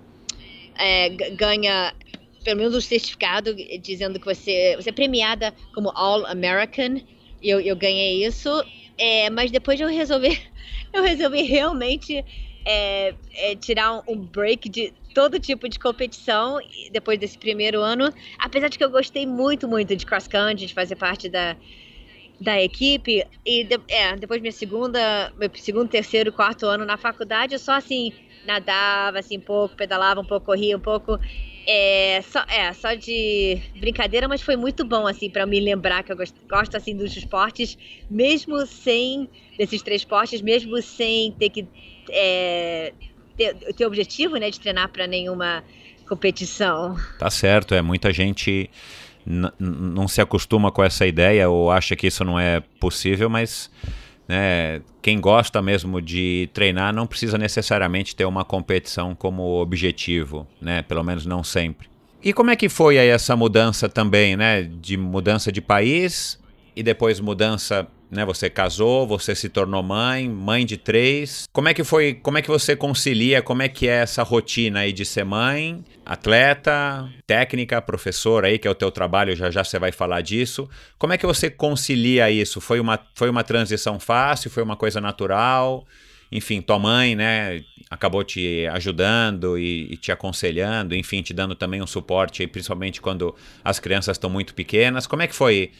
é, ganha pelo menos um certificado dizendo que você, você é premiada como All American. Eu, eu ganhei isso. É, mas depois eu resolvi, [LAUGHS] eu resolvi realmente é, é, tirar um, break de todo tipo de competição depois desse primeiro ano. Apesar de que eu gostei muito, muito de cross country, de fazer parte da, da equipe. E de, é, depois minha segunda, meu segundo, terceiro, quarto ano na faculdade, eu só assim nadava assim um pouco, pedalava um pouco, corria um pouco. É só, é, só de brincadeira, mas foi muito bom, assim, para me lembrar que eu gosto, gosto, assim, dos esportes, mesmo sem, desses três esportes, mesmo sem ter que é, ter, ter objetivo, né, de treinar para nenhuma competição. Tá certo, é, muita gente não se acostuma com essa ideia ou acha que isso não é possível, mas né? Quem gosta mesmo de treinar não precisa necessariamente ter uma competição como objetivo, né? Pelo menos não sempre. E como é que foi aí essa mudança também, né? De mudança de país e depois mudança né? Você casou, você se tornou mãe, mãe de três. Como é que foi? Como é que você concilia? Como é que é essa rotina aí de ser mãe, atleta, técnica, professora aí que é o teu trabalho? Já já você vai falar disso. Como é que você concilia isso? Foi uma foi uma transição fácil? Foi uma coisa natural? Enfim, tua mãe, né? Acabou te ajudando e, e te aconselhando, enfim, te dando também um suporte, principalmente quando as crianças estão muito pequenas. Como é que foi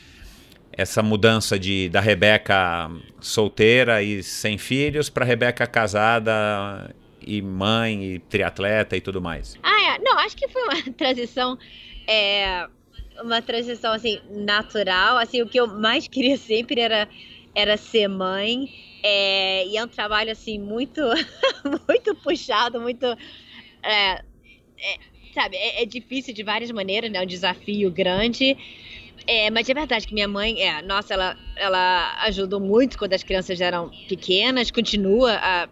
essa mudança de da Rebeca solteira e sem filhos para Rebeca casada e mãe e triatleta e tudo mais? Ah, é. Não, acho que foi uma [LAUGHS] transição é, uma transição assim natural. Assim, o que eu mais queria sempre era era ser mãe. É, e é um trabalho assim muito [LAUGHS] muito puxado, muito é, é, sabe, é, é, difícil de várias maneiras, né? Um desafio grande. É, mas é verdade que minha mãe, é, nossa, ela, ela ajudou muito quando as crianças eram pequenas, continua a,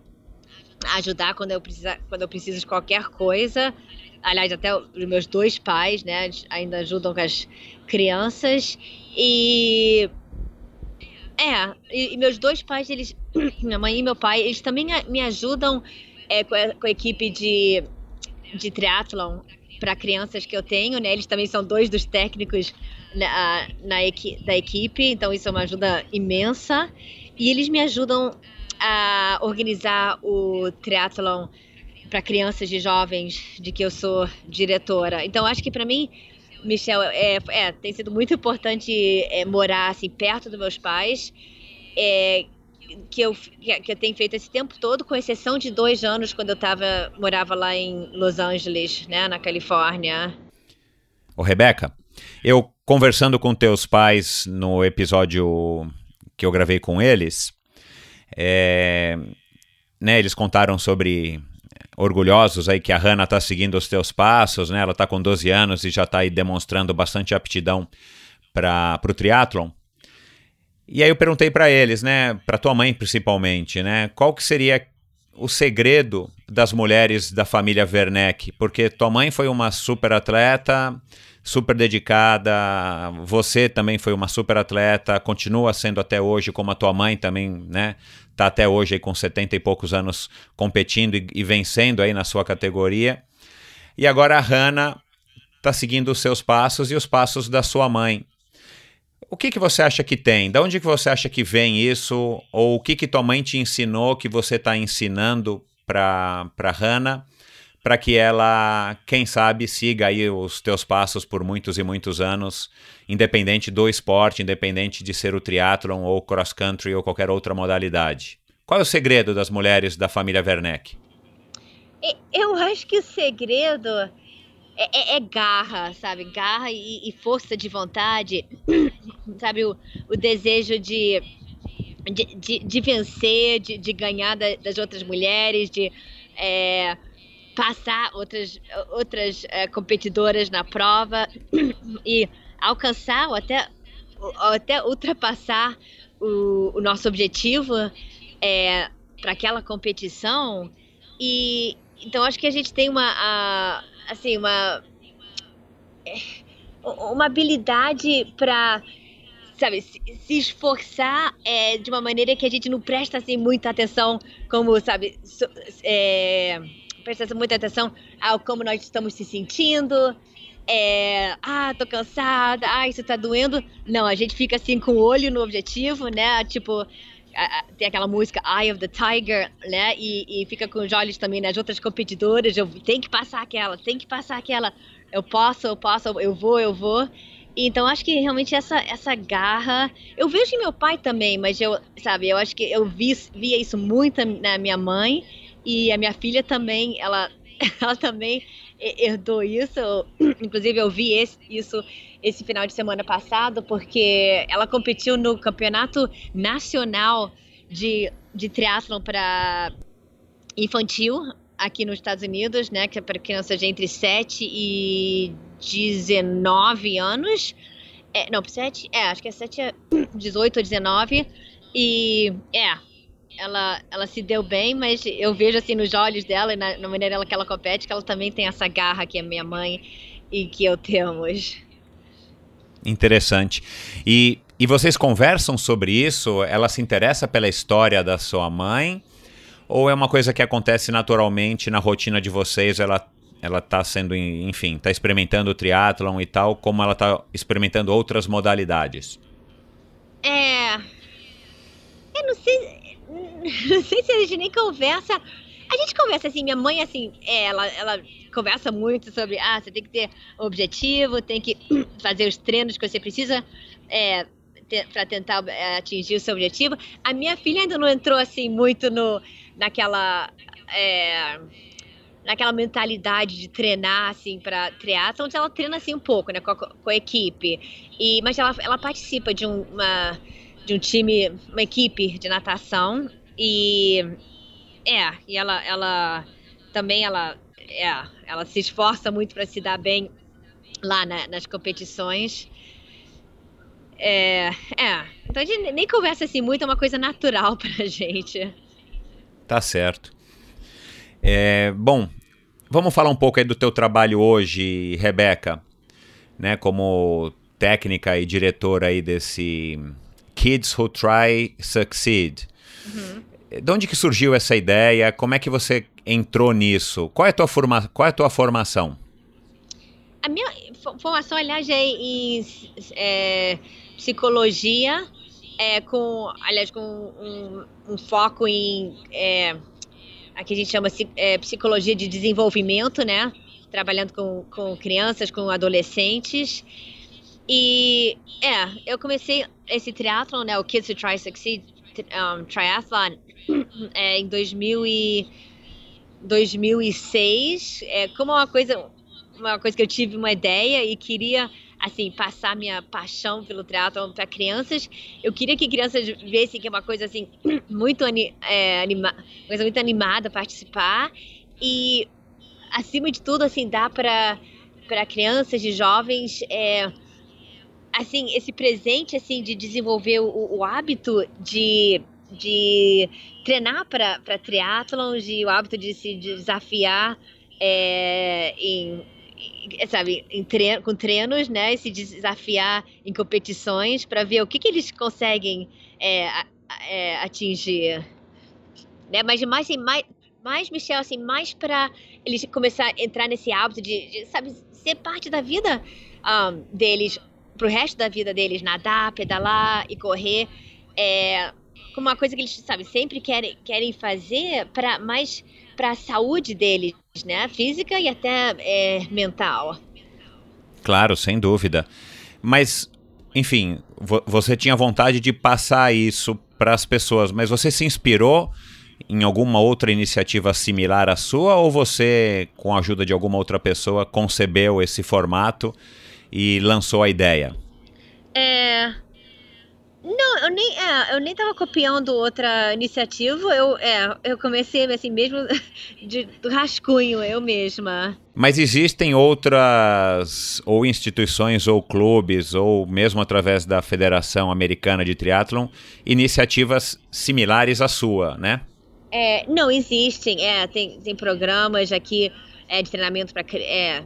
ajudar quando eu, precisa, quando eu preciso de qualquer coisa. Aliás, até os meus dois pais, né, ainda ajudam com as crianças. E é, e, e, meus dois pais, eles, [CLEARS THROAT] minha mãe e meu pai, eles também me ajudam é, com, a, com, a, equipe de, de triatlon para crianças que eu tenho, né? Eles também são dois dos técnicos na, na equi da equipe, então isso é uma ajuda imensa. E eles me ajudam a organizar o triatlon para crianças e jovens de que eu sou diretora. Então acho que para mim Michel, é, é, tem sido muito importante é, morar assim perto dos meus pais. É, que eu, que eu tenho feito esse tempo todo, com exceção de dois anos, quando eu tava, morava lá em Los Angeles, né, na Califórnia. Ô, Rebeca, eu conversando com teus pais no episódio que eu gravei com eles, é, né, eles contaram sobre orgulhosos aí que a Hannah está seguindo os teus passos, né? Ela está com 12 anos e já está aí demonstrando bastante aptidão para o triatlon. E aí eu perguntei para eles, né, para tua mãe principalmente, né, qual que seria o segredo das mulheres da família Werneck? Porque tua mãe foi uma super atleta, super dedicada, você também foi uma super atleta, continua sendo até hoje, como a tua mãe também, né, tá até hoje aí com 70 e poucos anos competindo e, e vencendo aí na sua categoria. E agora a Hannah está seguindo os seus passos e os passos da sua mãe o que, que você acha que tem? Da onde que você acha que vem isso? Ou o que que tua mãe te ensinou que você está ensinando para para Hannah, para que ela, quem sabe, siga aí os teus passos por muitos e muitos anos, independente do esporte, independente de ser o triatlon ou cross country ou qualquer outra modalidade. Qual é o segredo das mulheres da família Werneck? Eu acho que o segredo é, é, é, garra, sabe? Garra e, e, força de vontade, [CLEARS THROAT] sabe? O, o desejo de, de, de, de vencer, de, de ganhar da, das outras mulheres, de é, passar outras, outras é, competidoras na prova e alcançar ou até, ou até ultrapassar o, o nosso objetivo é, para aquela competição. E então acho que a gente tem uma. A, assim, uma uma habilidade para sabe, se, se esforçar é, de uma maneira que a gente não presta assim muita atenção, como sabe, so, é, presta muita atenção ao como nós estamos se sentindo. É, ah, tô cansada, ah, isso tá doendo. Não, a gente fica assim com o olho no objetivo, né? Tipo, tem aquela música Eye of the Tiger, né? E, e, fica com os olhos também nas outras competidoras. Eu tenho que passar aquela, tem que passar aquela. Eu posso, eu posso, eu vou, eu vou. Então acho que realmente essa essa garra, eu vejo em meu pai também, mas eu, sabe, eu acho que eu vi, via isso muito na minha mãe e a minha filha também, ela [LAUGHS] ela também herdou isso. [CLEARS THROAT] Inclusive eu vi esse, isso esse final de semana passado, porque ela competiu no campeonato nacional de, de triatlon para infantil aqui nos Estados Unidos, né, que é para crianças de entre 7 e 19 anos. É, não, 7, é, acho que é 7 18 ou 19. E é, ela, ela se deu bem, mas eu vejo assim nos olhos dela e na, na maneira que ela compete que ela também tem essa garra que é minha mãe e que eu temos. Interessante. E, e vocês conversam sobre isso? Ela se interessa pela história da sua mãe? Ou é uma coisa que acontece naturalmente na rotina de vocês? Ela ela está sendo, enfim, está experimentando o triatlon e tal, como ela está experimentando outras modalidades? É. Eu não sei. [LAUGHS] Não sei se a gente nem conversa. A gente conversa assim, minha mãe, assim, é, ela, ela conversa muito sobre, ah, você tem que ter objetivo, tem que [CLEARS THROAT] fazer os treinos que você precisa é, para tentar é, atingir o seu objetivo. A minha filha ainda não entrou assim muito no, naquela é, naquela mentalidade de treinar assim para triatlon, ela treina assim um pouco, né, com a, com a equipe. E mas ela, ela participa de um, uma de um time, uma equipe de natação e é, e ela ela também ela é, ela se esforça muito para se dar bem lá na, nas competições. É, é, então a gente nem conversa assim muito, é uma coisa natural [LAUGHS] pra gente. Tá certo. É, bom, vamos falar um pouco aí do teu trabalho hoje, Rebeca, né, como técnica e diretora aí desse Kids Who Try Succeed. Uhum. De onde que surgiu essa ideia? Como é que você entrou nisso? Qual é a tua, forma, qual é a tua formação? A minha formação, aliás, é em é, psicologia, é, com, aliás, com um, um foco em, é, aqui a gente chama é, psicologia de desenvolvimento, né? trabalhando com, com crianças, com adolescentes. E é, eu comecei esse triatlon, né, o Kids Who Try Succeed um, Triathlon, é, em 2000 e 2006, é, como uma coisa, uma coisa que eu tive uma ideia e queria assim passar minha paixão pelo triatlon para crianças. Eu queria que crianças vissem que é uma coisa assim [CLEARS THROAT] muito é, anima, coisa muito animada participar e acima de tudo assim dá para para crianças e jovens é, assim, esse presente, assim, de desenvolver o, o hábito de, de treinar para triatlons e o hábito de se desafiar é, em, sabe, treino, com treinos, né, e se desafiar em competições para ver o que, que eles conseguem é, é, atingir, né, mas mais, assim, mais, mais, Michel, assim, mais para eles começar a entrar nesse hábito de, de sabe, ser parte da vida um, deles pro resto da vida deles nadar, pedalar e correr é uma coisa que eles, sabe, sempre querem, querem fazer para mais para a saúde deles, né, física e até é, mental. Claro, sem dúvida. Mas, enfim, vo você tinha vontade de passar isso para as pessoas, mas você se inspirou em alguma outra iniciativa similar à sua ou você, com a ajuda de alguma outra pessoa, concebeu esse formato e lançou a ideia? É. Não, eu nem, é, eu nem tava copiando outra iniciativa, eu, é, eu comecei assim mesmo [LAUGHS] de, rascunho, eu mesma. Mas existem outras, ou instituições, ou clubes, ou mesmo através da Federação Americana de Triatlon, iniciativas similares à sua, né? É, não, existem, é, tem, tem programas aqui é, de treinamento para é,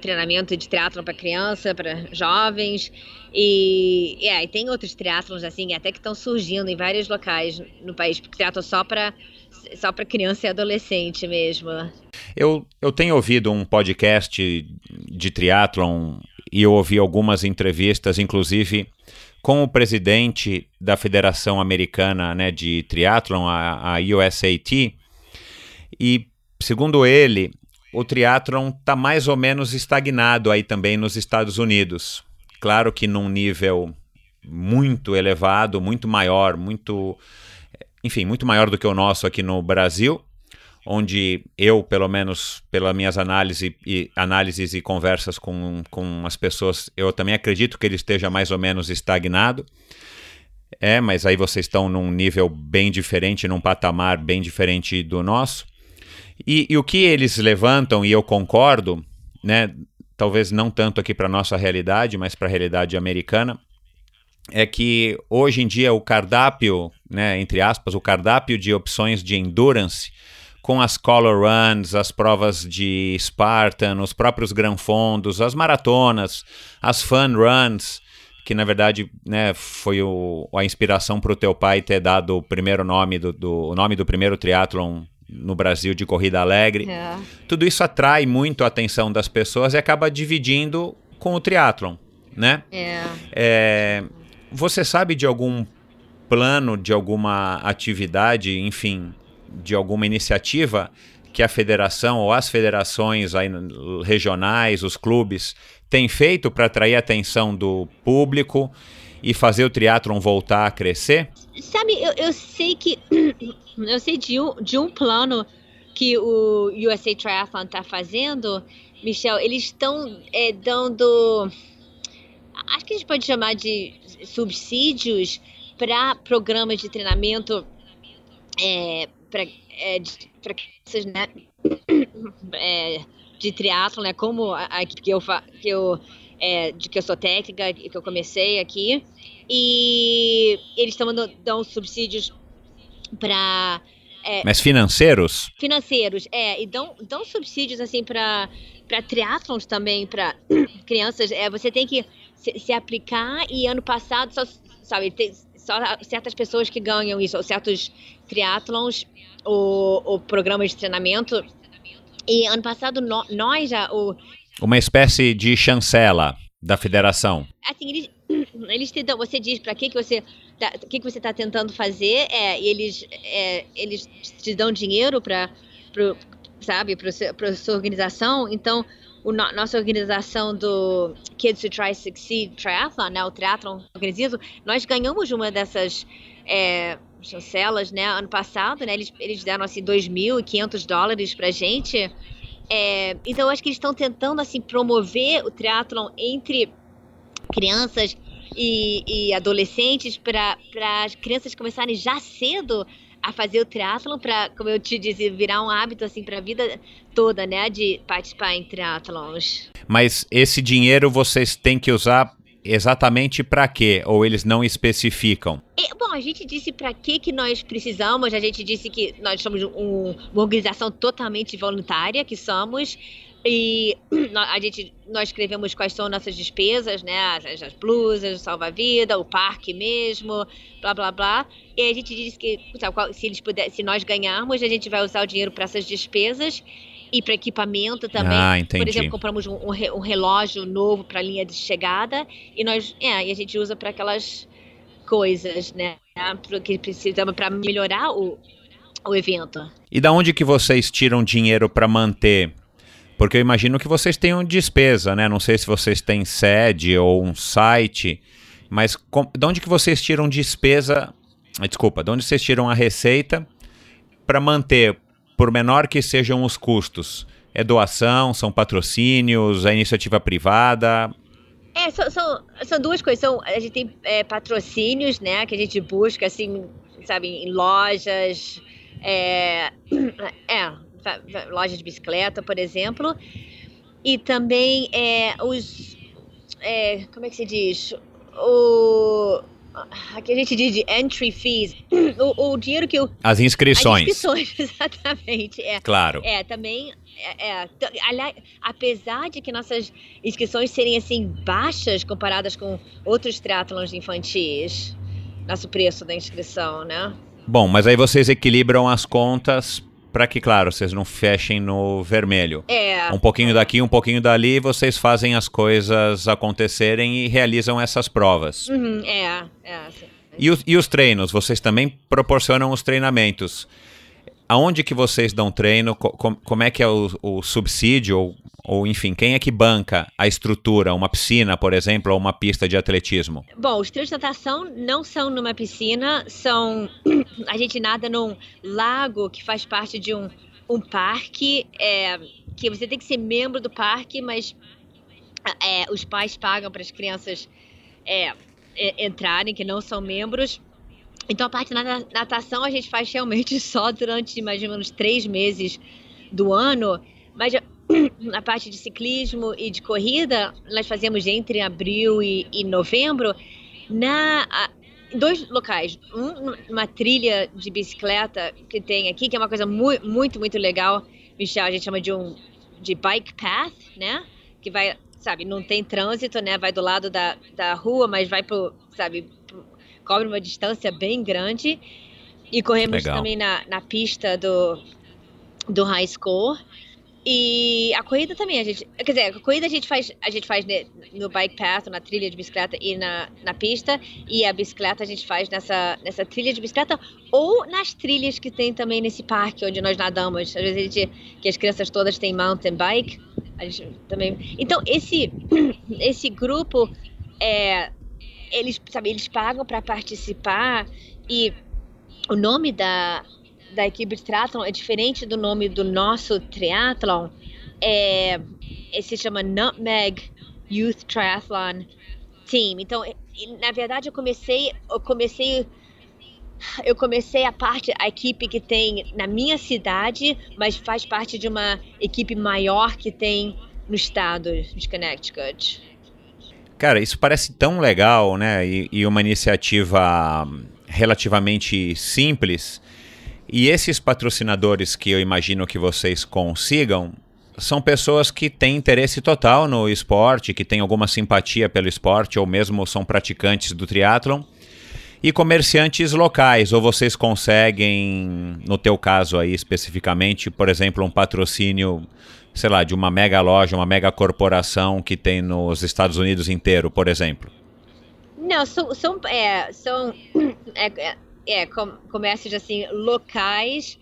treinamento de triatlon para criança, para jovens. E, é, e tem outros triatlons assim, até que estão surgindo em vários locais no país, porque triatlon só para só para criança e adolescente mesmo. Eu, eu tenho ouvido um podcast de triatlon e eu ouvi algumas entrevistas, inclusive com o presidente da Federação Americana né, de Triathlon, a, a USAT, e Segundo ele, o triatlon está mais ou menos estagnado aí também nos Estados Unidos. Claro que num nível muito elevado, muito maior, muito, enfim, muito maior do que o nosso aqui no Brasil, onde eu, pelo menos pelas minhas análises e, análises e conversas com, com as pessoas, eu também acredito que ele esteja mais ou menos estagnado. É, mas aí vocês estão num nível bem diferente, num patamar bem diferente do nosso. E, e o que eles levantam, e eu concordo, né, talvez não tanto aqui para nossa realidade, mas para a realidade americana, é que hoje em dia o cardápio, né, entre aspas, o cardápio de opções de endurance, com as color runs, as provas de Spartan, os próprios Gran Fondos, as maratonas, as fun runs, que na verdade né, foi o, a inspiração para o teu pai ter dado o primeiro nome do, do o nome do primeiro triatlon no Brasil de corrida alegre. É. Tudo isso atrai muito a atenção das pessoas e acaba dividindo com o triatlon, né? É. é. Você sabe de algum plano, de alguma atividade, enfim, de alguma iniciativa que a federação ou as federações aí, regionais, os clubes, têm feito para atrair a atenção do público e fazer o triatlon voltar a crescer? Sabe, eu, eu sei que [CLEARS THROAT] eu sei de um, de um plano que o USA Triathlon está fazendo, Michel, eles estão é, dando, acho que a gente pode chamar de subsídios para programas de treinamento é, para é, crianças né, é, [CLEARS THROAT] de triatlo, né, como a, a que eu, que eu é, de que eu sou técnica, que eu comecei aqui, e eles estão dando subsídios para é, Mas financeiros? Financeiros, é. E dão, dão subsídios, assim, para triatlons também, para [CLEARS THROAT] crianças. É, você tem que se, se, aplicar e ano passado, só, sabe, tem só certas pessoas que ganham isso, ou certos triatlons, o, o programa de treinamento. E ano passado, no, nós já... O, Uma espécie de chancela da federação. Assim, eles, [CLEARS THROAT] eles te dão, você diz para que, que você tá, que, que você está tentando fazer, é, e eles, é, eles te dão dinheiro para sabe, para sua organização. Então, o no, nossa organização do Kids Who Try Succeed Triathlon, né, o triathlon organizado, nós ganhamos uma dessas é, chancelas, né, ano passado, né, eles, eles deram, assim, 2.500 dólares pra gente. É, então, acho que eles estão tentando, assim, promover o triatlon entre crianças e, e adolescentes para as crianças começarem já cedo a fazer o triatlon para, como eu te disse, virar um hábito assim para a vida toda, né, de participar em triatlons. Mas esse dinheiro vocês têm que usar exatamente para quê? Ou eles não especificam? E, bom, a gente disse para que que nós precisamos. A gente disse que nós somos um, uma organização totalmente voluntária, que somos. E [CLEARS THROAT] a gente, nós escrevemos quais são nossas despesas, né? As, as blusas, o salva-vida, o parque mesmo, blá blá blá. E a gente disse que sabe, se eles puder, se nós ganharmos, a gente vai usar o dinheiro para essas despesas e para equipamento também. Ah, entendi. Por exemplo, compramos um, um relógio novo para a linha de chegada e nós, é, e a gente usa para aquelas coisas, né? Que precisamos para melhorar o, o evento. E da onde que vocês tiram dinheiro para manter porque eu imagino que vocês tenham despesa, né? Não sei se vocês têm sede ou um site, mas com, de onde que vocês tiram despesa? Desculpa, de onde vocês tiram a receita para manter, por menor que sejam os custos? É doação, são patrocínios, é iniciativa privada? É, são, são, são duas coisas. São, a gente tem é, patrocínios, né, que a gente busca, assim, sabe, em lojas. É, é loja de bicicleta, por exemplo. E também é, os. É, como é que se diz? O. Aqui a gente diz de entry fees. O, o dinheiro que o. As inscrições. As inscrições, [LAUGHS] exatamente. É, claro. É, também. É, é, apesar de que nossas inscrições serem assim baixas comparadas com outros triatlons infantis, nosso preço da inscrição, né? Bom, mas aí vocês equilibram as contas para que, claro, vocês não fechem no vermelho. É. Um pouquinho daqui, um pouquinho dali, vocês fazem as coisas acontecerem e realizam essas provas. Uhum, é, é. Sim. E, os, e os treinos? Vocês também proporcionam os treinamentos. Aonde que vocês dão treino? Co como é que é o, o subsídio? Ou, ou, enfim, quem é que banca a estrutura? Uma piscina, por exemplo, ou uma pista de atletismo? Bom, os treinos de natação não são numa piscina, são. [CLEARS THROAT] A gente nada num lago que faz parte de um, um parque, é, que você tem que ser membro do parque, mas é, os pais pagam para as crianças é, entrarem, que não são membros. Então a parte da natação a gente faz realmente [LAUGHS] só durante mais ou menos três meses do ano, mas [CLEARS THROAT] a parte de ciclismo e de corrida nós fazemos entre abril e, e novembro na dois locais, um, uma trilha de bicicleta que tem aqui que é uma coisa muito muito muito legal, Michel, a gente chama de um de bike path, né? Que vai, sabe, não tem trânsito, né? Vai do lado da, da rua, mas vai pro, sabe, cobre uma distância bem grande. E corremos Legal. também na, na pista do, do high school. E a corrida também, a gente. Quer dizer, a corrida a gente faz, a gente faz no bike path, na trilha de bicicleta e na, na pista. E a bicicleta a gente faz nessa, nessa trilha de bicicleta ou nas trilhas que tem também nesse parque onde nós nadamos. Às vezes a gente, que as crianças todas têm mountain bike. A gente também. Então, esse, [CLEARS THROAT] esse grupo é, eles, sabe, eles pagam para participar e o nome da, da equipe de triatlon é diferente do nome do nosso triatlon. É, se chama Nutmeg Youth Triathlon Team. Então, na verdade, eu comecei, eu comecei, eu comecei a parte, a equipe que tem na minha cidade, mas faz parte de uma equipe maior que tem no estado de Connecticut. Cara, isso parece tão legal, né? E, e uma iniciativa relativamente simples. E esses patrocinadores que eu imagino que vocês consigam são pessoas que têm interesse total no esporte, que têm alguma simpatia pelo esporte ou mesmo são praticantes do triatlon e comerciantes locais, ou vocês conseguem, no teu caso aí especificamente, por exemplo, um patrocínio sei lá, de uma mega loja, uma mega corporação que tem nos Estados Unidos inteiro, por exemplo? Não, são, são, é, são é, é, é comércios assim locais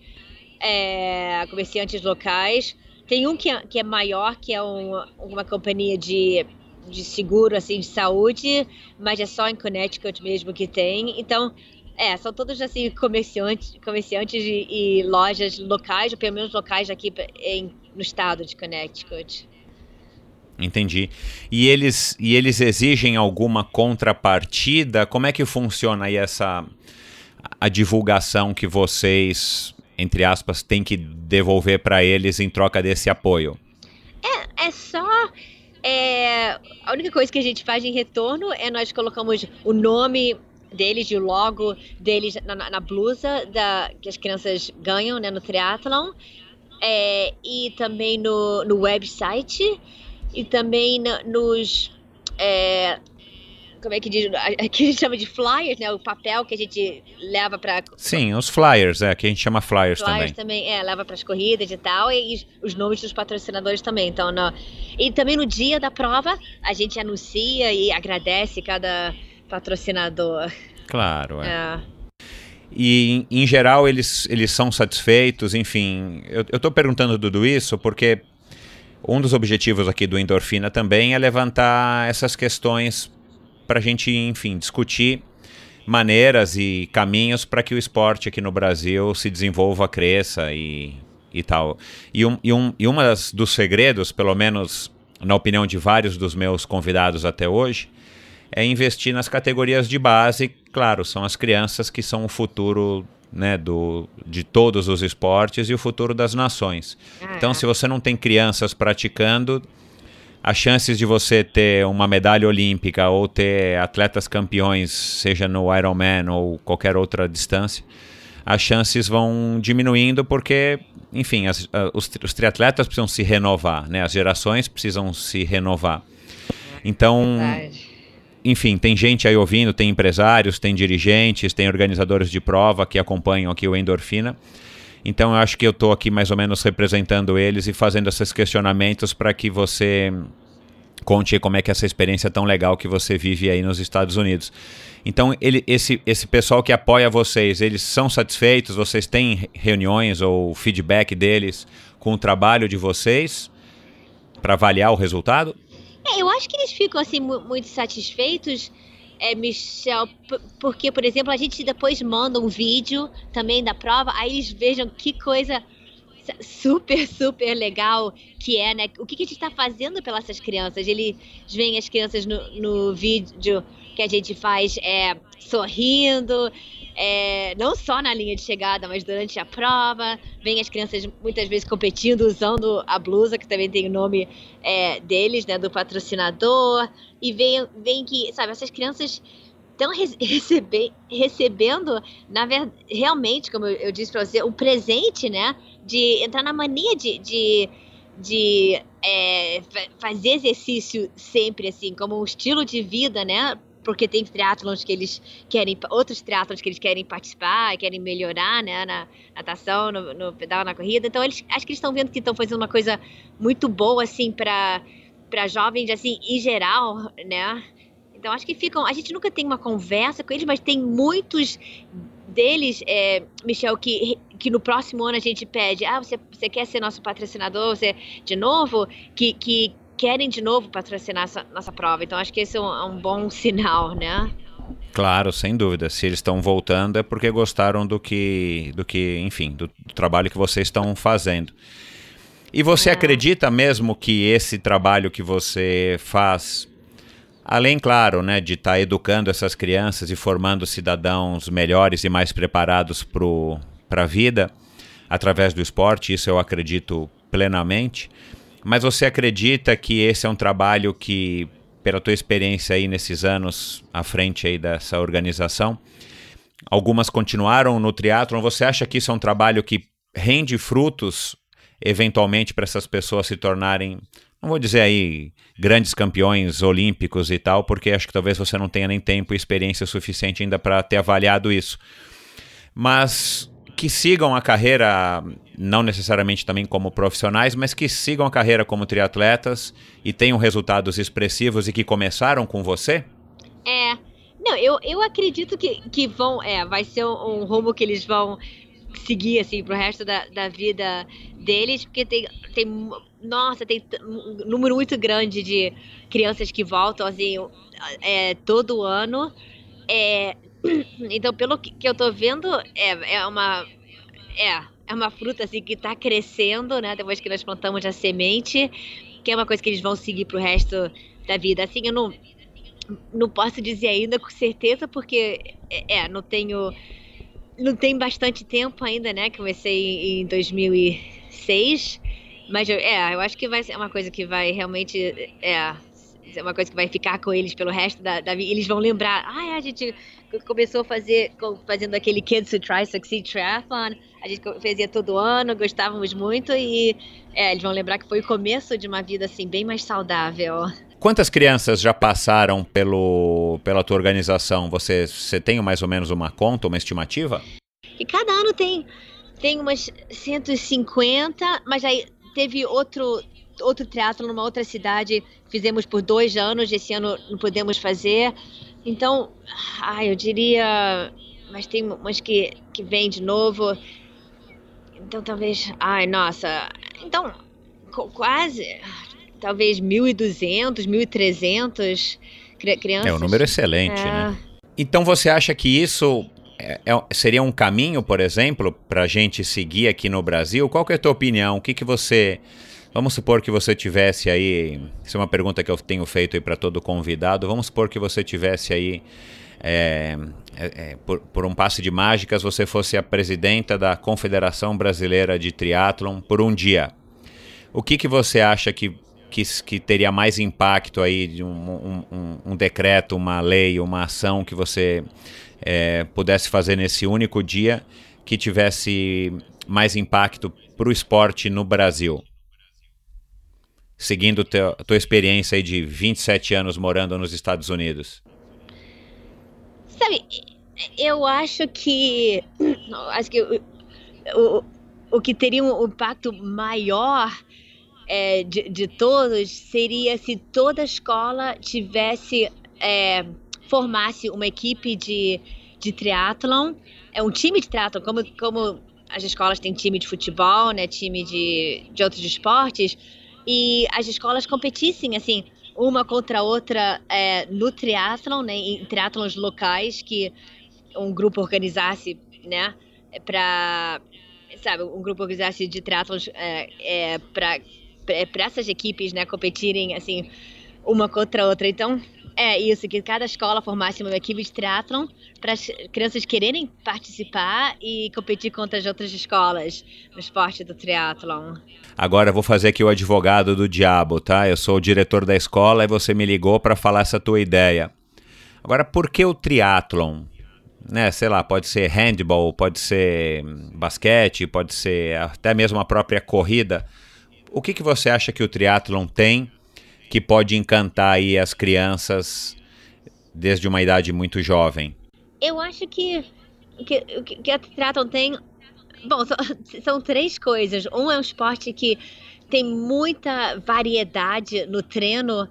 é, comerciantes locais. Tem um que é, que é maior, que é um, uma companhia de, de seguro, assim, de saúde, mas é só em Connecticut mesmo que tem. Então, é, são todos assim comerciantes, comerciantes e, e lojas locais, ou pelo menos locais aqui em, no estado de Connecticut. Entendi. E eles, e eles exigem alguma contrapartida? Como é que funciona aí essa a divulgação que vocês, entre aspas, têm que devolver para eles em troca desse apoio? É, é só. É, a única coisa que a gente faz em retorno é nós colocamos o nome deles e o logo deles na, na blusa da, que as crianças ganham né, no triathlon. É, e também no, no website e também na, nos. É, como é que diz? Aqui a gente chama de flyers, né? O papel que a gente leva para. Sim, os flyers, é, que a gente chama flyers, flyers também. também, é, leva para as corridas e tal, e, e, os nomes dos patrocinadores também. Então, no, e também no dia da prova, a gente anuncia e agradece cada patrocinador. Claro, é. é. E, em, geral, eles, eles são satisfeitos, enfim. Eu, tô perguntando tudo isso porque um dos objetivos aqui do Endorfina também é levantar essas questões para a gente, enfim, discutir maneiras e caminhos para que o esporte aqui no Brasil se desenvolva, cresça e, e tal. E, um, e, um, e uma das, dos segredos, pelo menos na opinião de vários dos meus convidados até hoje, é investir nas categorias de base. Claro, são as crianças que são o futuro né, do, de todos os esportes e o futuro das nações. Então, se você não tem crianças praticando, as chances de você ter uma medalha olímpica ou ter atletas campeões, seja no Ironman ou qualquer outra distância, as chances vão diminuindo porque, enfim, as, os, os triatletas precisam se renovar, né? as gerações precisam se renovar. Então, Verdade enfim, tem gente aí ouvindo, tem empresários, tem dirigentes, tem organizadores de prova que acompanham aqui o Endorfina. Então eu acho que eu estou aqui mais ou menos representando eles e fazendo esses questionamentos para que você conte como é que é essa experiência tão legal que você vive aí nos Estados Unidos. Então, ele, esse, esse pessoal que apoia vocês, eles são satisfeitos? Vocês têm reuniões ou feedback deles com o trabalho de vocês para avaliar o resultado? É, eu acho que eles ficam assim muito satisfeitos, é, Michel, porque, por exemplo, a gente depois manda um vídeo também da prova, aí eles vejam que coisa super, super legal que é, né? O que, que a gente está fazendo pelas crianças? Eles veem as crianças no, no vídeo que a gente faz é, sorrindo, é, não só na linha de chegada, mas durante a prova. Vem as crianças muitas vezes competindo usando a blusa, que também tem o nome é, deles, né, do patrocinador. E vem, vem que, sabe, essas crianças estão [LAUGHS] recebe, recebendo, na verdade, realmente, como eu, disse para você, o presente, né, de entrar na mania de, de de é, fazer exercício sempre assim como um estilo de vida, né? Porque tem triatlons que eles querem, outros triatlons que eles querem participar, querem melhorar, né, na natação, no, no pedal, na corrida. Então eles, acho que eles estão vendo que estão fazendo uma coisa muito boa, assim, para para jovens, assim, em geral, né? Então acho que ficam, a gente nunca tem uma conversa com eles, mas tem muitos deles, é, Michel, que, que no próximo ano a gente pede, ah, você, você quer ser nosso patrocinador, você, de novo, que, que querem de novo patrocinar essa nossa prova. Então acho que esse é um, é um bom sinal, né? Claro, sem dúvida. Se eles estão voltando é porque gostaram do que, do que, enfim, do, do trabalho que vocês estão fazendo. E você é. acredita mesmo que esse trabalho que você faz, além, claro, né, de estar tá educando essas crianças e formando cidadãos melhores e mais preparados para a vida através do esporte, isso eu acredito plenamente. Mas você acredita que esse é um trabalho que, pela tua experiência aí nesses anos à frente aí dessa organização, algumas continuaram no triatlon, você acha que isso é um trabalho que rende frutos eventualmente para essas pessoas se tornarem, não vou dizer aí grandes campeões olímpicos e tal, porque acho que talvez você não tenha nem tempo e experiência suficiente ainda para ter avaliado isso. Mas que sigam a carreira, não necessariamente também como profissionais, mas que sigam a carreira como triatletas e tenham resultados expressivos e que começaram com você? É. Não, eu, eu acredito que, que vão. É, vai ser um, um rumo que eles vão seguir assim pro resto da, da vida deles, porque tem, tem nossa, tem um número muito grande de crianças que voltam assim é, todo ano. É, então, pelo que, eu tô vendo, é, é uma é, é uma fruta assim que está crescendo, né? Depois que nós plantamos a semente, que é uma coisa que eles vão seguir pro resto da vida. Assim, eu não não posso dizer ainda com certeza porque é, é não tenho não tem bastante tempo ainda, né? Comecei em 2006, mas eu, é, eu acho que vai ser uma coisa que vai realmente é é uma coisa que vai ficar com eles pelo resto da, da vida. Eles vão lembrar, ah, a gente começou a fazer, fazendo aquele Kids Who Try Succeed Triathlon, a gente fazia todo ano, gostávamos muito e é, eles vão lembrar que foi o começo de uma vida assim bem mais saudável. Quantas crianças já passaram pelo, pela tua organização? Você, você tem mais ou menos uma conta, uma estimativa? E cada ano tem, tem umas 150, mas aí teve outro outro teatro numa outra cidade, fizemos por dois anos, esse ano não podemos fazer. Então, ai, eu diria, mas tem umas que, que vem de novo. Então talvez, ai, nossa, então quase, talvez 1.200, 1.300 crianças. É um número excelente, é... né? Então você acha que isso é, é, seria um caminho, por exemplo, para a gente seguir aqui no Brasil? Qual é a tua opinião? O que, que você Vamos supor que você tivesse aí, isso é uma pergunta que eu tenho feito aí para todo convidado. Vamos supor que você tivesse aí, é, é, é, por, por, um passe de mágicas, você fosse a presidenta da Confederação Brasileira de Triatlon por um dia. O que, que você acha que, que, que teria mais impacto aí de um, um, um, decreto, uma lei, uma ação que você é, pudesse fazer nesse único dia que tivesse mais impacto para o esporte no Brasil? Seguindo a tua experiência aí de 27 anos morando nos Estados Unidos? Sabe, eu acho que acho que o, o, o que teria um impacto maior é, de, de todos seria se toda escola tivesse é, formasse uma equipe de, de triatlon, é um time de triatlon, como, como as escolas têm time de futebol, né, time de, de outros esportes, e as escolas competissem, assim, uma contra a outra é, no triatlon, né, em triatlons locais que um grupo organizasse, né, para, sabe, um grupo organizasse de triatlons é, é, para essas equipes, né, competirem, assim, uma contra a outra. Então, é isso, que cada escola formasse uma equipe de triatlon para as crianças quererem participar e competir contra as outras escolas no esporte do triatlon. Agora vou fazer aqui o advogado do diabo, tá? Eu sou o diretor da escola e você me ligou para falar essa tua ideia. Agora, por que o triatlon? Né, sei lá, pode ser handball, pode ser basquete, pode ser até mesmo a própria corrida. O que, que você acha que o triatlon tem que pode encantar aí as crianças desde uma idade muito jovem? Eu acho que que, que a triatlon tem Bom, são, [LAUGHS] são, três coisas. Um é um esporte que tem muita variedade no treino,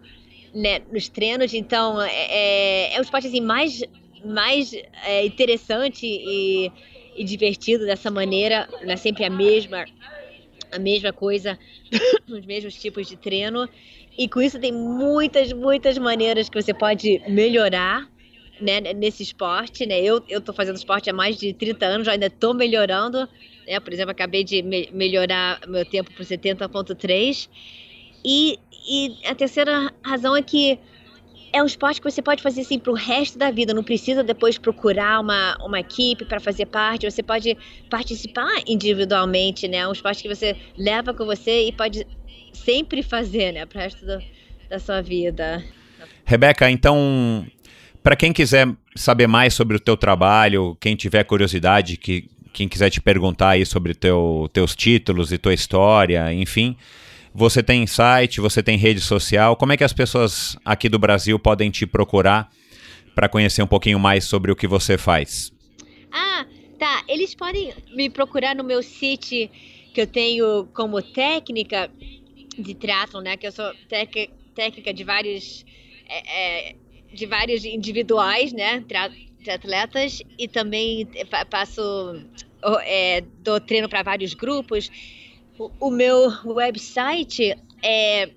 né, nos treinos, então é, é, é um esporte assim, mais, mais é, interessante e, e, divertido dessa maneira, não é sempre a mesma, a mesma coisa, [COUGHS] os mesmos tipos de treino. E com isso tem muitas, muitas maneiras que você pode melhorar né, nesse esporte, né? Eu, eu fazendo esporte há mais de 30 anos, ainda estou melhorando, né? Por exemplo, acabei de me melhorar meu tempo para 70.3. E, e a terceira razão é que é um esporte que você pode fazer assim para o resto da vida. Não precisa depois procurar uma, uma equipe para fazer parte. Você pode participar individualmente, né? É um esporte que você leva com você e pode sempre fazer, né? Para resto do, da sua vida. Rebeca, então para quem quiser saber mais sobre o teu trabalho, quem tiver curiosidade, que, quem quiser te perguntar aí sobre teu, teus títulos e tua história, enfim, você tem site, você tem rede social. Como é que as pessoas aqui do Brasil podem te procurar para conhecer um pouquinho mais sobre o que você faz? Ah, tá. Eles podem me procurar no meu site que eu tenho como técnica de triatlon, né? Que eu sou técnica de vários é, é, de vários individuais, né, de atletas e também faço é, dou treino para vários grupos. O, o, meu website é,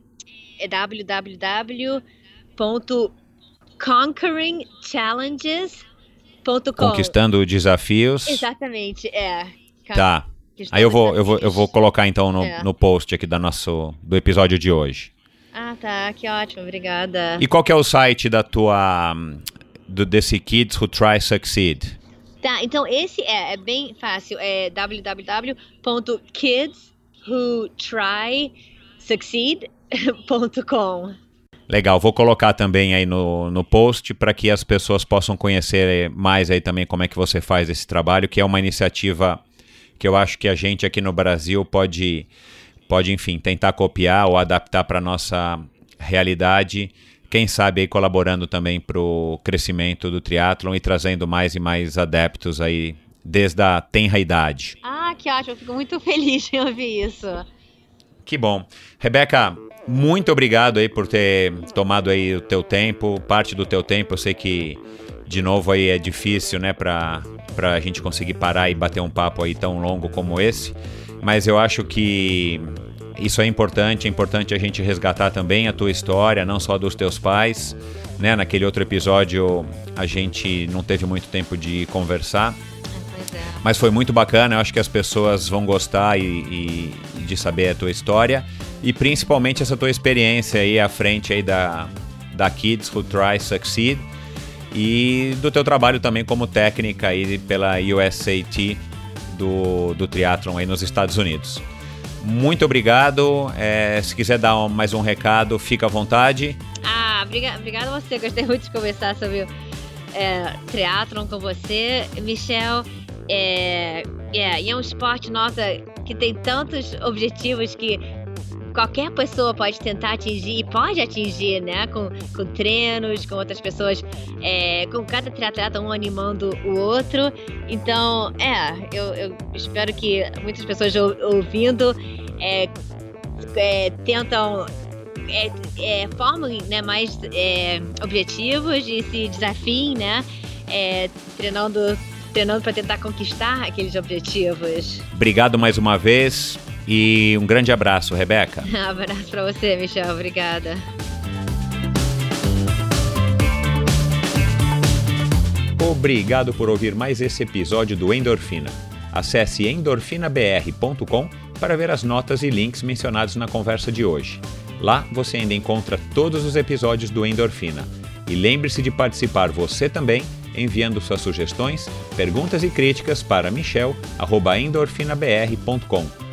é www.conqueringchallenges.com. Conquistando desafios. Exatamente, é. Tá. Aí eu vou, eu vou, eu vou colocar então no, é. no post aqui da nosso, do episódio de hoje. Ah, tá. Que ótimo. Obrigada. E qual que é o site da tua... Do, desse Kids Who Try Succeed? Tá, então esse é, é bem fácil. É www.kidswhotrysucceed.com Legal, vou colocar também aí no, no post para que as pessoas possam conhecer mais aí também como é que você faz esse trabalho, que é uma iniciativa que eu acho que a gente aqui no Brasil pode, pode enfim, tentar copiar ou adaptar para nossa realidade quem sabe aí colaborando também para o crescimento do triatlon e trazendo mais e mais adeptos aí desde a tenra idade. Ah, que ótimo, eu fico muito [LAUGHS] feliz em ouvir isso. Que bom. Rebeca, muito obrigado aí por ter tomado aí o teu tempo, parte do teu tempo. Eu sei que de novo aí é difícil, né, para para a gente conseguir parar e bater um papo aí tão longo como esse, mas eu acho que isso é importante, é importante a gente resgatar também a tua história, não só dos teus pais. Né? Naquele outro episódio a gente não teve muito tempo de conversar. É. Mas foi muito bacana, eu acho que as pessoas vão gostar e, e, de saber a tua história e principalmente essa tua experiência aí à frente aí da, da Kids Who Try Succeed e do teu trabalho também como técnica aí pela USAT do, do triatlon aí nos Estados Unidos. Muito obrigado. É, se quiser dar um, mais um recado, fica à vontade. Ah, obrigada, obrigada a você. [LAUGHS] Gostei muito de conversar sobre é, triatlon com você, Michel. É, é, e é um esporte, nossa, que tem tantos objetivos que qualquer pessoa pode tentar atingir e pode atingir, né? Com, com treinos, com outras pessoas, é, com cada triatleta um animando o outro. Então, é, eu, eu espero que muitas pessoas ouvindo é, é, tentam é, é, formem né, mais é, objetivos e se desafiem, né? É, treinando treinando para tentar conquistar aqueles objetivos. Obrigado mais uma vez. E um grande abraço, Rebeca. Um [LAUGHS] abraço para você, Michel. Obrigada. Obrigado por ouvir mais esse episódio do Endorfina. Acesse endorfinabr.com para ver as notas e links mencionados na conversa de hoje. Lá você ainda encontra todos os episódios do Endorfina. E lembre-se de participar você também, enviando suas sugestões, perguntas e críticas para michel.endorfinabr.com.